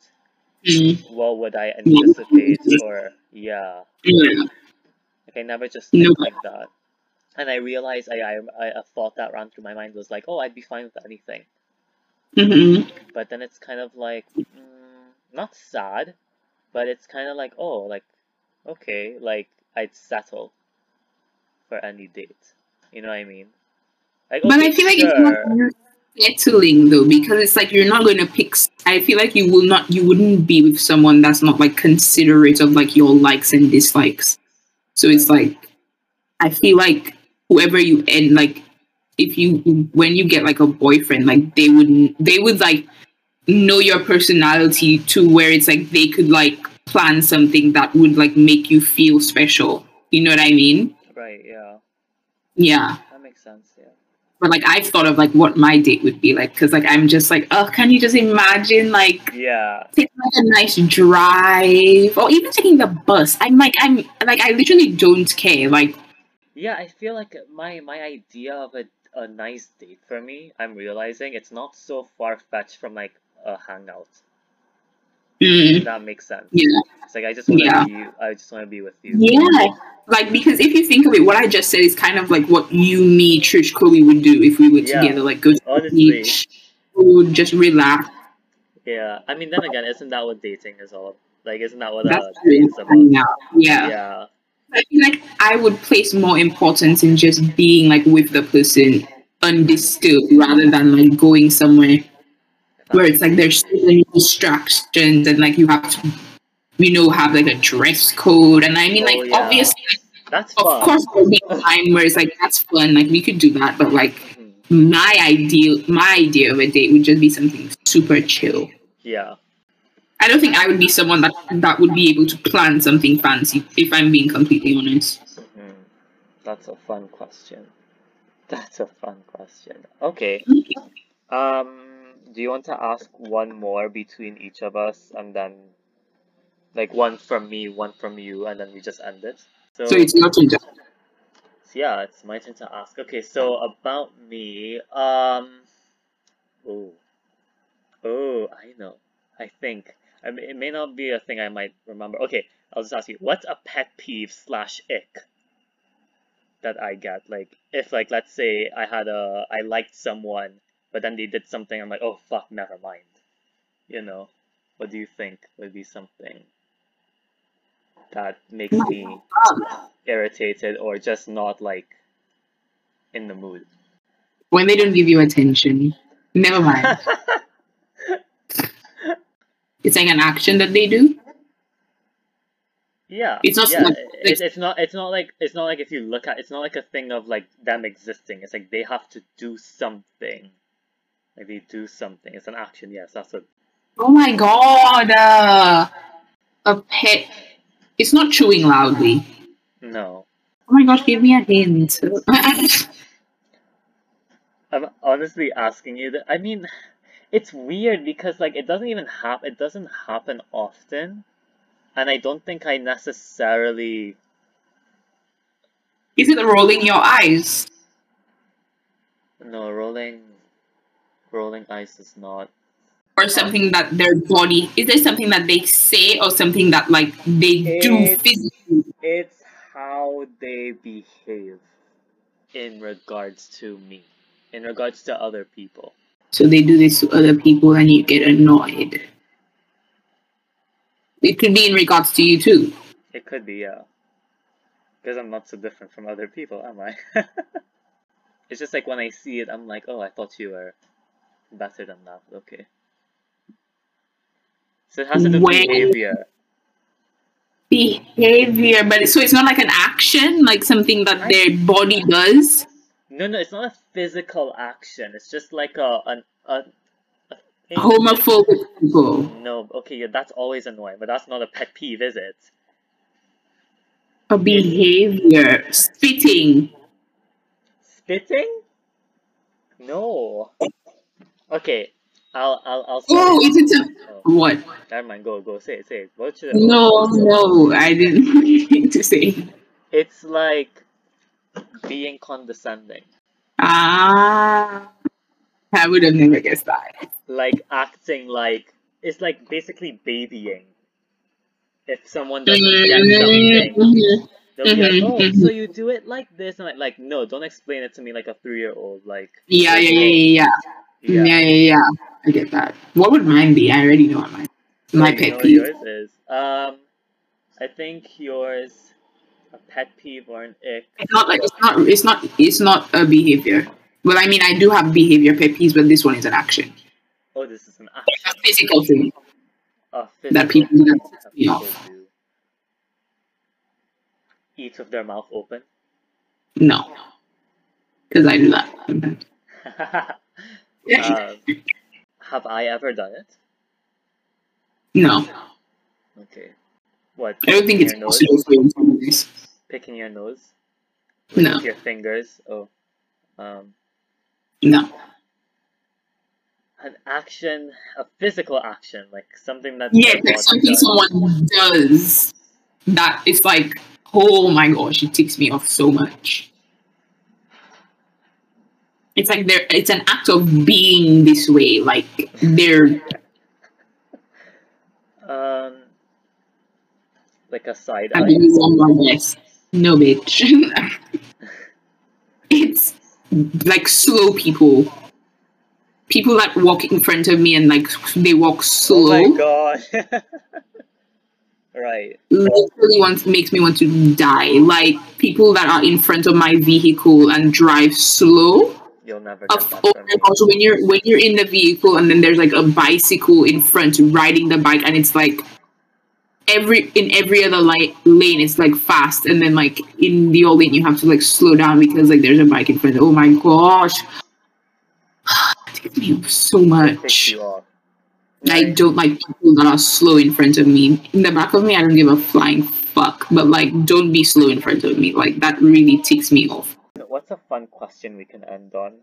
[SPEAKER 1] Mm.
[SPEAKER 2] what would I anticipate or yeah.
[SPEAKER 1] Yeah.
[SPEAKER 2] Like I never just
[SPEAKER 1] No.
[SPEAKER 2] think like that. And I realized I, I I a thought that ran through my mind was like, oh, I'd be fine with anything.
[SPEAKER 1] Mm-hmm.
[SPEAKER 2] But then it's kind of like mm, not sad, but it's kind of like oh, like okay, like I'd settle for any date. You know what I mean? Like
[SPEAKER 1] But I feel like
[SPEAKER 2] sure.
[SPEAKER 1] it's not settling though because it's like you're not going to pick. I feel like you will not. You wouldn't be with someone that's not like considerate of like your likes and dislikes. So it's like I feel like whoever you end like if you when you get like a boyfriend like they would they would like know your personality to where it's like they could like plan something that would like make you feel special. You know what I mean?
[SPEAKER 2] right, yeah,
[SPEAKER 1] Yeah.
[SPEAKER 2] that makes sense. Yeah.
[SPEAKER 1] But like I've thought of like what my date would be like because like I'm just like oh can you just imagine like
[SPEAKER 2] Yeah.
[SPEAKER 1] taking like a nice drive or even taking the bus I'm like I'm like I literally don't care like
[SPEAKER 2] Yeah, I feel like my my idea of a a nice date for me, I'm realizing it's not so far fetched from like a hangout.
[SPEAKER 1] mm,
[SPEAKER 2] that makes sense.
[SPEAKER 1] yeah
[SPEAKER 2] It's like I just want to
[SPEAKER 1] Yeah.
[SPEAKER 2] be. I just want to be with you.
[SPEAKER 1] yeah like because if you think of it what I just said is kind of like what you me Trish Chloe would do if we were
[SPEAKER 2] Yeah.
[SPEAKER 1] together like go to the
[SPEAKER 2] Honestly.
[SPEAKER 1] beach food just relax
[SPEAKER 2] Yeah. I mean, then again, isn't that what dating is all? Like, isn't that what
[SPEAKER 1] that's true.
[SPEAKER 2] is about?
[SPEAKER 1] yeah Yeah. I feel like I would place more importance in just being like with the person undisturbed rather than like going somewhere where it's like there's so many distractions and like you have to you know have like a dress code and I mean like
[SPEAKER 2] Oh, yeah.
[SPEAKER 1] obviously
[SPEAKER 2] That's
[SPEAKER 1] of
[SPEAKER 2] fun.
[SPEAKER 1] course there'll be a time where it's like that's fun like we could do that but like
[SPEAKER 2] Mhm.
[SPEAKER 1] my ideal my idea of a date would just be something super chill.
[SPEAKER 2] Yeah.
[SPEAKER 1] I don't think I would be someone that that would be able to plan something fancy if I'm being completely honest.
[SPEAKER 2] Mhm. That's a fun question. That's a fun question. Okay. Um, do you want to ask one more between each of us and then like one from me, one from you, and then we just end it? So,
[SPEAKER 1] So it's not to
[SPEAKER 2] yeah, it's my turn to ask. Okay, so about me, um, oh, oh, I know. I think I it may not be a thing I might remember. Okay, I'll just ask you. What's a pet peeve slash ick that I get. Like if like let's say I had a I liked someone, but then they did something, I'm like, oh fuck, never mind. You know, what do you think would be something that makes me irritated or just not like in the mood?
[SPEAKER 1] When they don't give you attention, never mind. it's like an action that they do.
[SPEAKER 2] Yeah,
[SPEAKER 1] It's not
[SPEAKER 2] yeah.
[SPEAKER 1] like-
[SPEAKER 2] It's, it's not. It's not like. It's not like if you look at. It's not like a thing of like them existing. It's like they have to do something. Like they do something. It's an action. Yes, that's what.
[SPEAKER 1] Oh my god! Uh, a pet. It's not chewing loudly.
[SPEAKER 2] No,
[SPEAKER 1] Oh my gosh, give me a hint.
[SPEAKER 2] I'm honestly asking you that. I mean, it's weird because like it doesn't even happen. It doesn't happen often, and I don't think I necessarily.
[SPEAKER 1] Is it rolling your eyes?
[SPEAKER 2] No, rolling. Rolling eyes is not.
[SPEAKER 1] Or something that their body. Is there something that they say or something that like they do physically?
[SPEAKER 2] It's how they behave in regards to me, in regards to other people.
[SPEAKER 1] So they do this to other people and you get annoyed. It could be in regards to you too.
[SPEAKER 2] It could be, yeah. Because I'm not so different from other people, am I? it's just like when I see it, I'm like, oh, I thought you were better than that. Okay. So it has to do with behavior.
[SPEAKER 1] Behavior, but so it's not like an action, like something that their body does.
[SPEAKER 2] No, no, it's not a physical action. It's just like a an a, a.
[SPEAKER 1] Homophobic people.
[SPEAKER 2] No, okay, yeah, that's always annoying, but that's not a pet peeve, is it?
[SPEAKER 1] A behavior. Spitting.
[SPEAKER 2] Spitting? No. Okay, I'll I'll I'll say
[SPEAKER 1] Oh,
[SPEAKER 2] it.
[SPEAKER 1] is a
[SPEAKER 2] Oh,
[SPEAKER 1] what?
[SPEAKER 2] never mind. Go go say it. Say it. What should I?
[SPEAKER 1] No, no, I didn't mean to say.
[SPEAKER 2] It's like being condescending,
[SPEAKER 1] Ah, I would have never guessed that.
[SPEAKER 2] like acting like it's like basically babying. If someone doesn't get something,
[SPEAKER 1] Mhm.
[SPEAKER 2] they'll be like, "Oh, so you do it like this?" And like, like, no, don't explain it to me like a three-year-old. Like,
[SPEAKER 1] Yeah, yeah,
[SPEAKER 2] "Oh,
[SPEAKER 1] yeah, yeah, yeah, yeah, yeah, yeah. I get that. What would mine be? I already know what mine. My pet peeve.
[SPEAKER 2] yours is. Um, I think yours a pet peeve or an ick.
[SPEAKER 1] It's not like it's not. It's not. It's not a behavior. Well, I mean, I do have behavior pet peeves, but this one is an action.
[SPEAKER 2] Oh, this is an
[SPEAKER 1] A physical thing.
[SPEAKER 2] A
[SPEAKER 1] That
[SPEAKER 2] physical
[SPEAKER 1] people
[SPEAKER 2] thing
[SPEAKER 1] do
[SPEAKER 2] that people do. Eat with their mouth open.
[SPEAKER 1] No, because I do that. sometimes.
[SPEAKER 2] um, have I ever done it?
[SPEAKER 1] no,
[SPEAKER 2] Okay. What?
[SPEAKER 1] I don't think it's possible for you to this.
[SPEAKER 2] Picking your nose
[SPEAKER 1] No,
[SPEAKER 2] with your fingers. Oh, um,
[SPEAKER 1] no.
[SPEAKER 2] an action, a physical action, like something that
[SPEAKER 1] Yeah, like something
[SPEAKER 2] does.
[SPEAKER 1] someone does that it's like, oh my gosh, it ticks me off so much. It's like they're it's an act of being this way. Like they're
[SPEAKER 2] Um, like a side
[SPEAKER 1] I
[SPEAKER 2] eye.
[SPEAKER 1] mean, one more guess. No bitch. it's like slow people. People that walk in front of me and like they walk slow.
[SPEAKER 2] Oh my god. right.
[SPEAKER 1] literally wants makes me want to die. Like people that are in front of my vehicle and drive slow.
[SPEAKER 2] You'll never
[SPEAKER 1] Of, oh
[SPEAKER 2] from
[SPEAKER 1] my
[SPEAKER 2] me.
[SPEAKER 1] gosh, when you're when you're in the vehicle and then there's like a bicycle in front riding the bike and it's like every in every other like lane it's like fast and then like in the old lane you have to like slow down because like there's a bike in front. Oh my gosh. It takes me so much. I don't like people that are slow in front of me. In the back of me, I don't give a flying fuck. But like, don't be slow in front of me. Like that really ticks me off.
[SPEAKER 2] What's a fun question we can end on?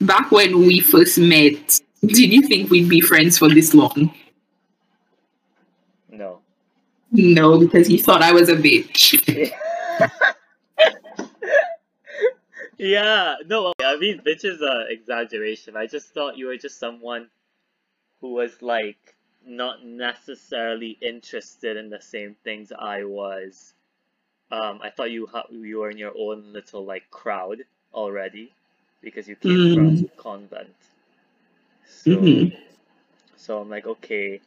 [SPEAKER 1] Back when we first met, did you think we'd be friends for this long?
[SPEAKER 2] No.
[SPEAKER 1] Because you thought I was a bitch.
[SPEAKER 2] yeah, no, I mean, bitch is an exaggeration. I just thought you were just someone who was like not necessarily interested in the same things I was. um, I thought you ha- you were in your own little like crowd already because you came
[SPEAKER 1] Mm.
[SPEAKER 2] from convent. So
[SPEAKER 1] Mhm.
[SPEAKER 2] so I'm like, okay,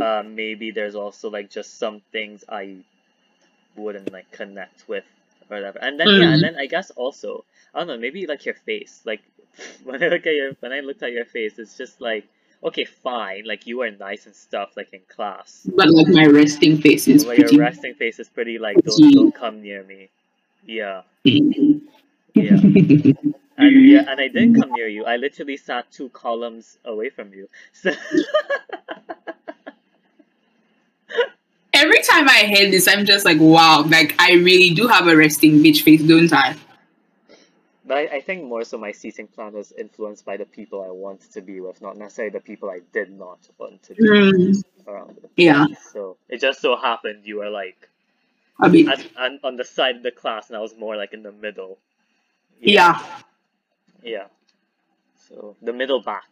[SPEAKER 2] uh, maybe there's also like just some things I wouldn't like connect with or whatever. And then yeah, and
[SPEAKER 1] Mm.
[SPEAKER 2] then I guess also I don't know, maybe like your face. Like when I look at your when I looked at your face, it's just like okay, fine, like you are nice and stuff like in class.
[SPEAKER 1] But like my resting face is
[SPEAKER 2] But your resting face is pretty like don't don't come near me. Yeah. Yeah. And yeah, and I didn't come near you. I literally sat two columns away from you. So
[SPEAKER 1] Every time I hear this, I'm just like, wow, like I really do have a resting bitch face, don't I?
[SPEAKER 2] But I, I think more so my seating plan was influenced by the people I wanted to be with, not necessarily the people I did not want to be
[SPEAKER 1] Mm,
[SPEAKER 2] around with.
[SPEAKER 1] yeah,
[SPEAKER 2] So it just so happened you were like
[SPEAKER 1] I mean,
[SPEAKER 2] at, on, on the side of the class and I was more like in the middle.
[SPEAKER 1] Yeah.
[SPEAKER 2] Yeah. So the middle back.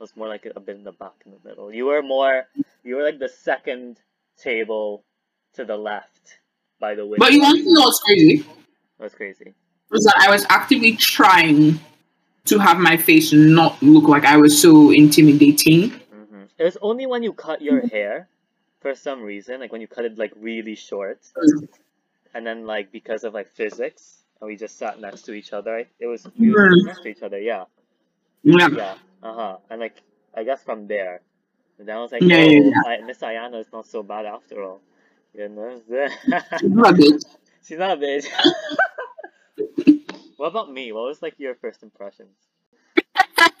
[SPEAKER 2] Was more like a bit in the back in the middle. You were more you were like the second table to the left by the window.
[SPEAKER 1] But you want to know what's crazy?
[SPEAKER 2] That's crazy.
[SPEAKER 1] Was that I was actively trying to have my face not look like I was so intimidating.
[SPEAKER 2] hmm It was only when you cut your hair, for some reason, like when you cut it like really short, and then like because of like physics, and we just sat next to each other. It was we were
[SPEAKER 1] Mhm.
[SPEAKER 2] next to each other, yeah,
[SPEAKER 1] Yeah.
[SPEAKER 2] yeah, uh huh. And like I guess from there, and I was like,
[SPEAKER 1] Yeah,
[SPEAKER 2] oh,
[SPEAKER 1] yeah,
[SPEAKER 2] Miss Aiyanna is not so bad after all, you know.
[SPEAKER 1] You a bit.
[SPEAKER 2] She's not a bitch. what about me? What was like your first impressions?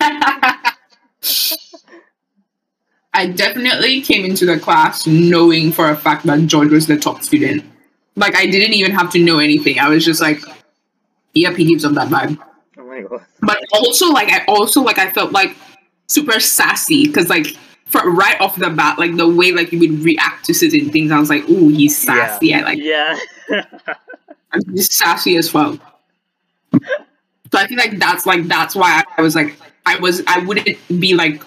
[SPEAKER 1] I definitely came into the class knowing for a fact that George was the top student. Like I didn't even have to know anything. I was just like, yep, he gives up that vibe.
[SPEAKER 2] Oh my god.
[SPEAKER 1] But also like I also like I felt like super sassy because like for right off the bat, like the way like he would react to certain things, I was like, ooh, he's sassy. I like
[SPEAKER 2] Yeah.
[SPEAKER 1] I mean he's sassy as well. So I feel like that's like that's why I was like I was I wouldn't be like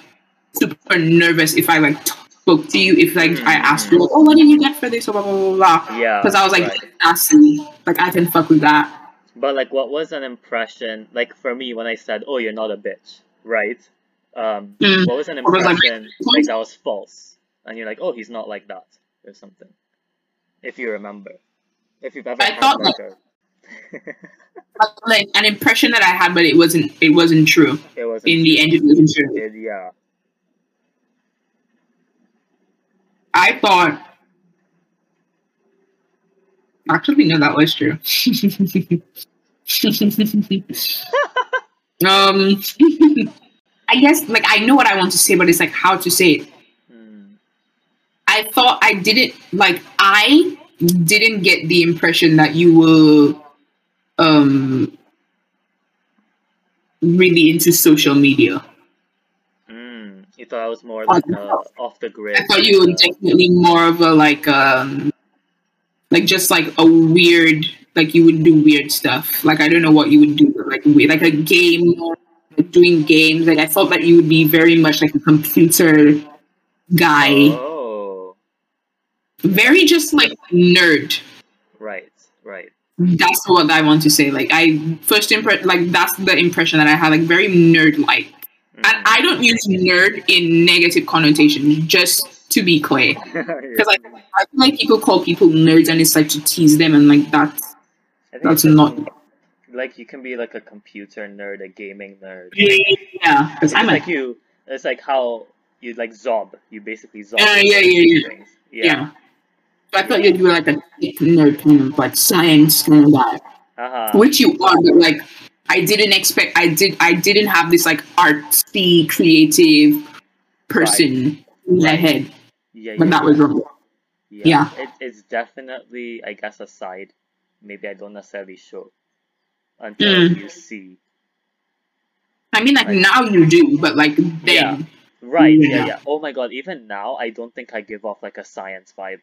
[SPEAKER 1] super nervous if I like spoke to you if like I mm. asked you like oh what did you get for this or blah blah blah blah
[SPEAKER 2] yeah.
[SPEAKER 1] because I was like
[SPEAKER 2] right.
[SPEAKER 1] sassy like I can fuck with that.
[SPEAKER 2] But like, what was an impression like for me when I said, "Oh, you're not a bitch," right? Um,
[SPEAKER 1] Mm.
[SPEAKER 2] what was an
[SPEAKER 1] Or was, like,
[SPEAKER 2] impression like that was false, and you're like, "Oh, he's not like that," or something. If you remember, if you've ever
[SPEAKER 1] I thought
[SPEAKER 2] like
[SPEAKER 1] an impression that I had, but it wasn't it wasn't true.
[SPEAKER 2] it was
[SPEAKER 1] In the end, it wasn't true.
[SPEAKER 2] it, yeah.
[SPEAKER 1] I thought. Actually, no, that was true. um, I guess like I know what I want to say, but it's like how to say it.
[SPEAKER 2] Hmm.
[SPEAKER 1] I thought I didn't like I didn't get the impression that you were um really into social media.
[SPEAKER 2] Hmm. You thought I was more like uh, off the grid.
[SPEAKER 1] I thought you were
[SPEAKER 2] uh,
[SPEAKER 1] definitely more of a like um like just like a weird like you would do weird stuff. Like I don't know what you would do, but like weird like a game like doing games. Like I thought that you would be very much like a computer guy.
[SPEAKER 2] Oh,
[SPEAKER 1] Very just like nerd.
[SPEAKER 2] right, right.
[SPEAKER 1] That's what I want to say. Like I first impress like that's the impression that I had, like very nerd like. And
[SPEAKER 2] Hmm.
[SPEAKER 1] I don't use nerd in negative connotations, just to be clear. Because like I feel like people call people nerds and it's like to tease them and like that's that's not
[SPEAKER 2] like you can be like a computer nerd, a gaming nerd.
[SPEAKER 1] yeah. Because I'm
[SPEAKER 2] like
[SPEAKER 1] like
[SPEAKER 2] you. It's like how you like zob. You basically zob.
[SPEAKER 1] Yeah,
[SPEAKER 2] into
[SPEAKER 1] yeah, yeah, yeah.
[SPEAKER 2] things.
[SPEAKER 1] yeah. So I thought you were like a nerd kind of like science kind of guy.
[SPEAKER 2] Uh-huh.
[SPEAKER 1] Which you are, but like I didn't expect I did I didn't have this like artsy creative person in my head.
[SPEAKER 2] Yeah,
[SPEAKER 1] But
[SPEAKER 2] yeah,
[SPEAKER 1] that was wrong. yeah.
[SPEAKER 2] It, it's definitely, I guess, a side. Maybe I don't necessarily show until
[SPEAKER 1] Mm.
[SPEAKER 2] you see.
[SPEAKER 1] I mean like
[SPEAKER 2] Like-
[SPEAKER 1] now you do, but like
[SPEAKER 2] Yeah.
[SPEAKER 1] then
[SPEAKER 2] Right. Yeah.
[SPEAKER 1] Yeah.
[SPEAKER 2] Yeah. Oh my God. Even now, I don't think I give off like a science vibe.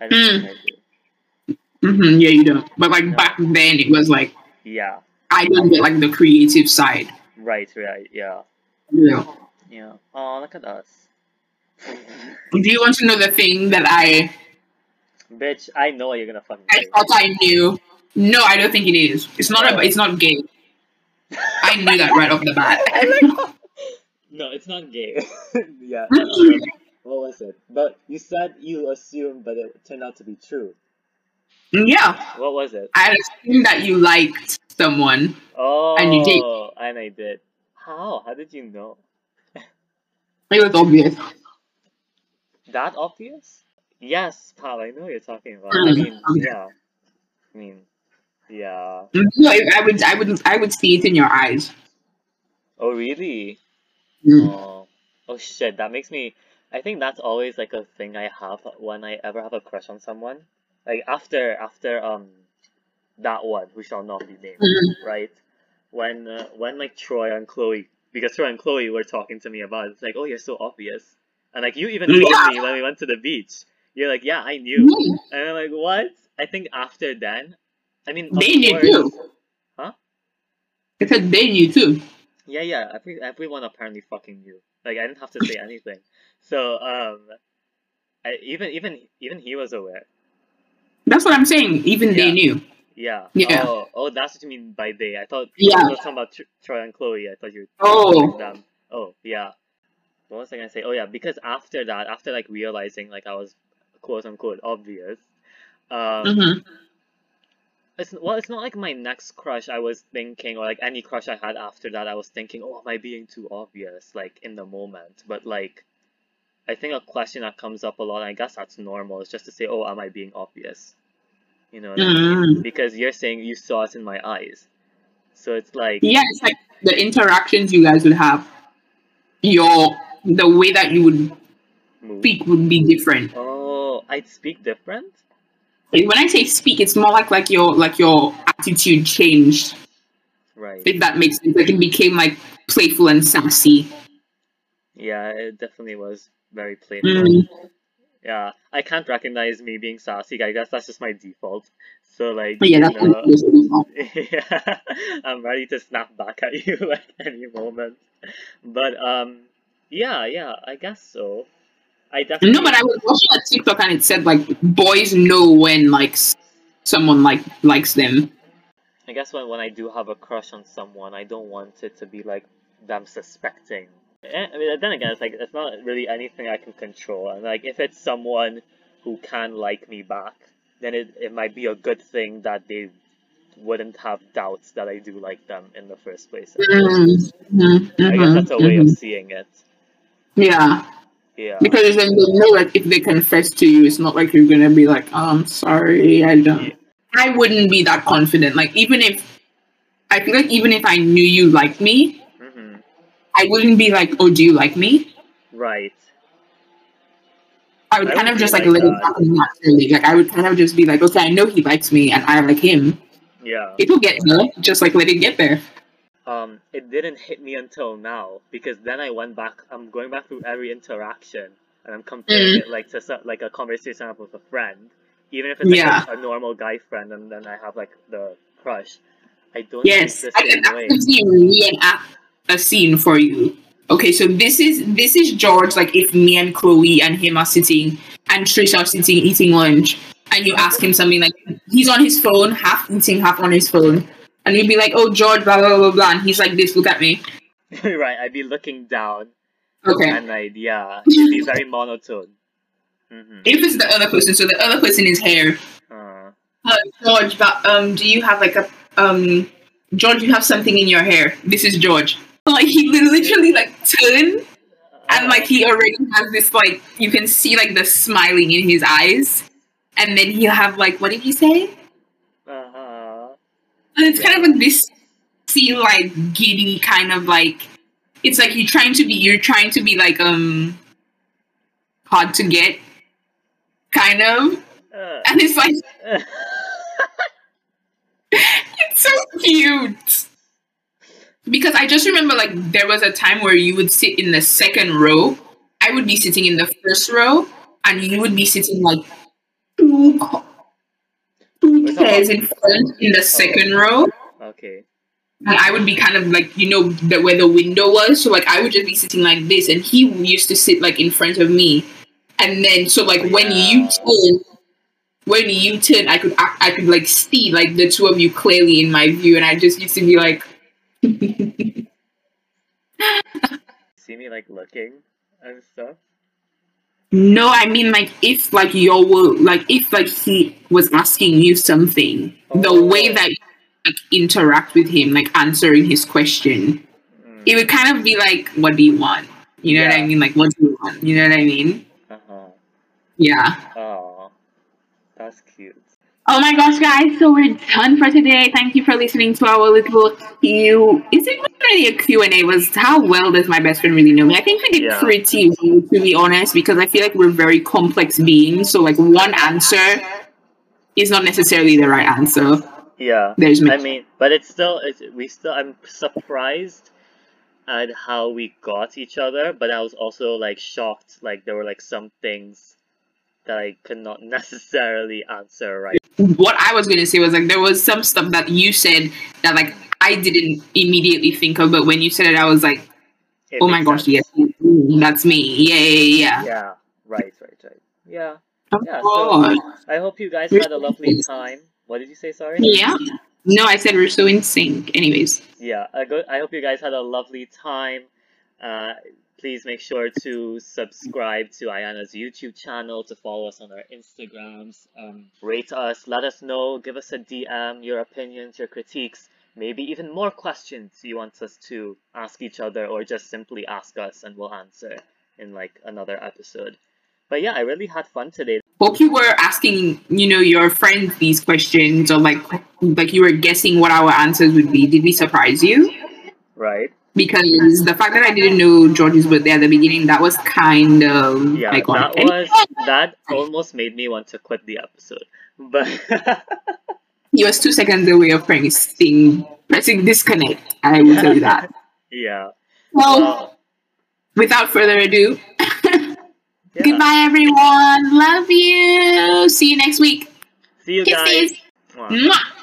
[SPEAKER 2] I don't
[SPEAKER 1] Mm.
[SPEAKER 2] think I do.
[SPEAKER 1] hmm yeah you don't. But like
[SPEAKER 2] No.
[SPEAKER 1] back then it was like
[SPEAKER 2] Yeah.
[SPEAKER 1] I don't get like the creative side.
[SPEAKER 2] Right. Right. Yeah.
[SPEAKER 1] Yeah.
[SPEAKER 2] Yeah. Oh, look at us.
[SPEAKER 1] Do you want to know the thing that I
[SPEAKER 2] Bitch, I know you're gonna fucking
[SPEAKER 1] I thought I knew. No, I don't think it is. It's not. A, it's not gay. I knew that right off the bat.
[SPEAKER 2] Oh no, it's not gay. yeah. What was it? But you said you assumed, but it turned out to be true.
[SPEAKER 1] yeah,
[SPEAKER 2] What was it?
[SPEAKER 1] I assumed that you liked someone.
[SPEAKER 2] Oh,
[SPEAKER 1] And you did.
[SPEAKER 2] and I did. How? How did you know?
[SPEAKER 1] It was obvious.
[SPEAKER 2] That obvious? Yes, pal. I know what you're talking about. I mean,
[SPEAKER 1] okay.
[SPEAKER 2] yeah. I mean, yeah.
[SPEAKER 1] No, I would, I would, I would see it in your eyes.
[SPEAKER 2] Oh, really?
[SPEAKER 1] Mm.
[SPEAKER 2] Oh, oh shit. That makes me. I think that's always like a thing I have when I ever have a crush on someone. Like after after um that one who shall not be named,
[SPEAKER 1] Mhm.
[SPEAKER 2] right? When uh, when like Troy and Chloe, because Troy and Chloe were talking to me about it, it's like, oh, you're so obvious, and like you even told
[SPEAKER 1] Yeah.
[SPEAKER 2] me when we went to the beach. You're like, yeah, I knew,
[SPEAKER 1] Mm.
[SPEAKER 2] and I'm like, what? I think after then, I mean,
[SPEAKER 1] They knew too.
[SPEAKER 2] Huh?
[SPEAKER 1] I said they knew too.
[SPEAKER 2] Yeah, yeah. Every everyone apparently fucking knew. Like I didn't have to say anything. So um, I, even even even he was aware.
[SPEAKER 1] That's what I'm saying. Even they knew.
[SPEAKER 2] Yeah.
[SPEAKER 1] Yeah.
[SPEAKER 2] Oh, oh, that's what you mean by they. I thought
[SPEAKER 1] Yeah.
[SPEAKER 2] you were talking about Tr- Troy and Chloe. I thought you were
[SPEAKER 1] Oh.
[SPEAKER 2] them. Oh, yeah. What was I gonna say? Oh, yeah. Because after that, after like realizing like I was quote unquote obvious, um,
[SPEAKER 1] hmm
[SPEAKER 2] it's well, it's not like my next crush. I was thinking, or like any crush I had after that, I was thinking, oh, am I being too obvious, like in the moment? But like, I think a question that comes up a lot, I guess that's normal, is just to say, oh, am I being obvious? You know what I mean?
[SPEAKER 1] mm
[SPEAKER 2] Because you're saying you saw it in my eyes, so it's like,
[SPEAKER 1] Yeah, it's like the interactions you guys would have. Your the way that you would
[SPEAKER 2] move.
[SPEAKER 1] speak would be different.
[SPEAKER 2] Oh, I'd speak different.
[SPEAKER 1] When I say speak, it's more like like your like your attitude changed.
[SPEAKER 2] Right.
[SPEAKER 1] If that makes sense, like it became like playful and sassy.
[SPEAKER 2] Yeah, it definitely was very playful.
[SPEAKER 1] Mm.
[SPEAKER 2] Yeah, I can't recognize me being sassy. I guess that's just my default. So like,
[SPEAKER 1] yeah, that's
[SPEAKER 2] know, yeah, I'm ready to snap back at you at any moment. But um, yeah, yeah, I guess so. I definitely
[SPEAKER 1] No, but I was watching a TikTok and it said like boys know when like someone like likes them.
[SPEAKER 2] I guess when when I do have a crush on someone, I don't want it to be like them suspecting. Eh, I mean, then again, it's like it's not really anything I can control. And like, if it's someone who can like me back, then it it might be a good thing that they wouldn't have doubts that I do like them in the first place.
[SPEAKER 1] Mhm, mhm,
[SPEAKER 2] I guess that's a way of
[SPEAKER 1] mhm.
[SPEAKER 2] seeing it.
[SPEAKER 1] Yeah,
[SPEAKER 2] Yeah.
[SPEAKER 1] because then they know like if they confess to you, it's not like you're gonna be like, oh, I'm sorry, I don't.
[SPEAKER 2] Yeah.
[SPEAKER 1] I wouldn't be that confident. Like even if I feel like even if I knew you liked me,
[SPEAKER 2] hmm
[SPEAKER 1] I wouldn't be like, oh, do you like me?
[SPEAKER 2] Right.
[SPEAKER 1] I would
[SPEAKER 2] I
[SPEAKER 1] kind of just like
[SPEAKER 2] like
[SPEAKER 1] let it
[SPEAKER 2] that.
[SPEAKER 1] happen naturally. Like I would kind of just be like, okay, I know he likes me and I like him.
[SPEAKER 2] Yeah.
[SPEAKER 1] It'll get there. Just like let it get there.
[SPEAKER 2] Um, it didn't hit me until now because then I went back. I'm going back through every interaction and I'm comparing
[SPEAKER 1] Mm.
[SPEAKER 2] it like to so- like a conversation I have with a friend, even if it's like
[SPEAKER 1] Yeah.
[SPEAKER 2] a, a normal guy friend, and then I have like the crush. I don't
[SPEAKER 1] Yes,
[SPEAKER 2] think
[SPEAKER 1] I can actually reenact a scene for you. Okay, so this is this is George. Like if me and Chloe and him are sitting and Trish are sitting eating lunch, and you ask him something like he's on his phone, half eating, half on his phone, and you'd be like, "Oh, George, blah blah blah blah," and he's like, "This, look at me."
[SPEAKER 2] right, I'd be looking down
[SPEAKER 1] Okay.
[SPEAKER 2] and I'd yeah, it'd be very monotone. hmm
[SPEAKER 1] If it's the other person, so the other person is here.
[SPEAKER 2] Uh,
[SPEAKER 1] Uh, George, but um, do you have like a um, George? You have something in your hair. This is George. Like he literally like turned and like he already has this like you can see like the smiling in his eyes, and then he'll have like what did he say? And it's kind of this, see like giddy kind of like it's like you're trying to be you're trying to be like um hard to get kind of,
[SPEAKER 2] Uh,
[SPEAKER 1] and it's like It's so cute. Because I just remember like there was a time where you would sit in the second row. I would be sitting in the first row, and you would be sitting like two, co- two
[SPEAKER 2] We're talking
[SPEAKER 1] chairs
[SPEAKER 2] about-
[SPEAKER 1] in front in the second row.
[SPEAKER 2] okay.
[SPEAKER 1] And I would be kind of like, you know, the, where the window was. So like I would just be sitting like this, and he used to sit like in front of me. And then so like oh, when you
[SPEAKER 2] Yeah.
[SPEAKER 1] turn, when you turn, I could I, I could like see like the two of you clearly in my view, and I just used to be like.
[SPEAKER 2] See me like looking and stuff.
[SPEAKER 1] No, I mean like if like you were like if like he was asking you something, the
[SPEAKER 2] Oh.
[SPEAKER 1] way that you like interact with him, like answering his question,
[SPEAKER 2] Mm.
[SPEAKER 1] it would kind of be like, "What do you want?" You know what I mean? Like, what do you want? You know what I mean?
[SPEAKER 2] Uh huh.
[SPEAKER 1] Yeah.
[SPEAKER 2] Oh, that's cute.
[SPEAKER 1] Oh my gosh, guys! So we're done for today. Thank you for listening to our little Q. Is it really a Q and A? Was how well does my best friend really know me? I think we did
[SPEAKER 2] Yeah.
[SPEAKER 1] pretty well, to be honest, because I feel like we're very complex beings. So like one answer is not necessarily the right answer.
[SPEAKER 2] Yeah.
[SPEAKER 1] There's
[SPEAKER 2] I mean, but it's still it's we still I'm surprised at how we got each other, but I was also like shocked like there were like some things that I could not necessarily answer right.
[SPEAKER 1] what I was gonna say was like there was some stuff that you said that like I didn't immediately think of, but when you said it, I was like,
[SPEAKER 2] It
[SPEAKER 1] oh my gosh,
[SPEAKER 2] sense.
[SPEAKER 1] yes, mm, that's me. Yeah, yeah, yeah.
[SPEAKER 2] Yeah. Right, right, right. Yeah.
[SPEAKER 1] Of
[SPEAKER 2] Yeah, so- I hope you guys had a lovely time. What did you say, sorry?
[SPEAKER 1] Yeah. No, I said we're so in sync. Anyways.
[SPEAKER 2] yeah I, go, I hope you guys had a lovely time uh, please make sure to subscribe to Aiyanna's youtube channel to follow us on our instagrams um, rate us let us know give us a dm your opinions your critiques maybe even more questions you want us to ask each other or just simply ask us and we'll answer in like another episode but yeah i really had fun today
[SPEAKER 1] Hope you were asking, you know, your friends these questions or like like you were guessing what our answers would be. Did we surprise you?
[SPEAKER 2] right
[SPEAKER 1] Because the fact that I didn't know George's birthday at the beginning, that was kind of
[SPEAKER 2] yeah
[SPEAKER 1] like
[SPEAKER 2] that was that almost made me want to quit the episode but
[SPEAKER 1] he was two seconds away of pressing pressing disconnect. I will tell you that.
[SPEAKER 2] yeah Well,
[SPEAKER 1] without further ado,
[SPEAKER 2] yeah.
[SPEAKER 1] goodbye everyone. Love you. See you next week.
[SPEAKER 2] See you guys.
[SPEAKER 1] Kisses.
[SPEAKER 2] Mwah.
[SPEAKER 1] Mwah.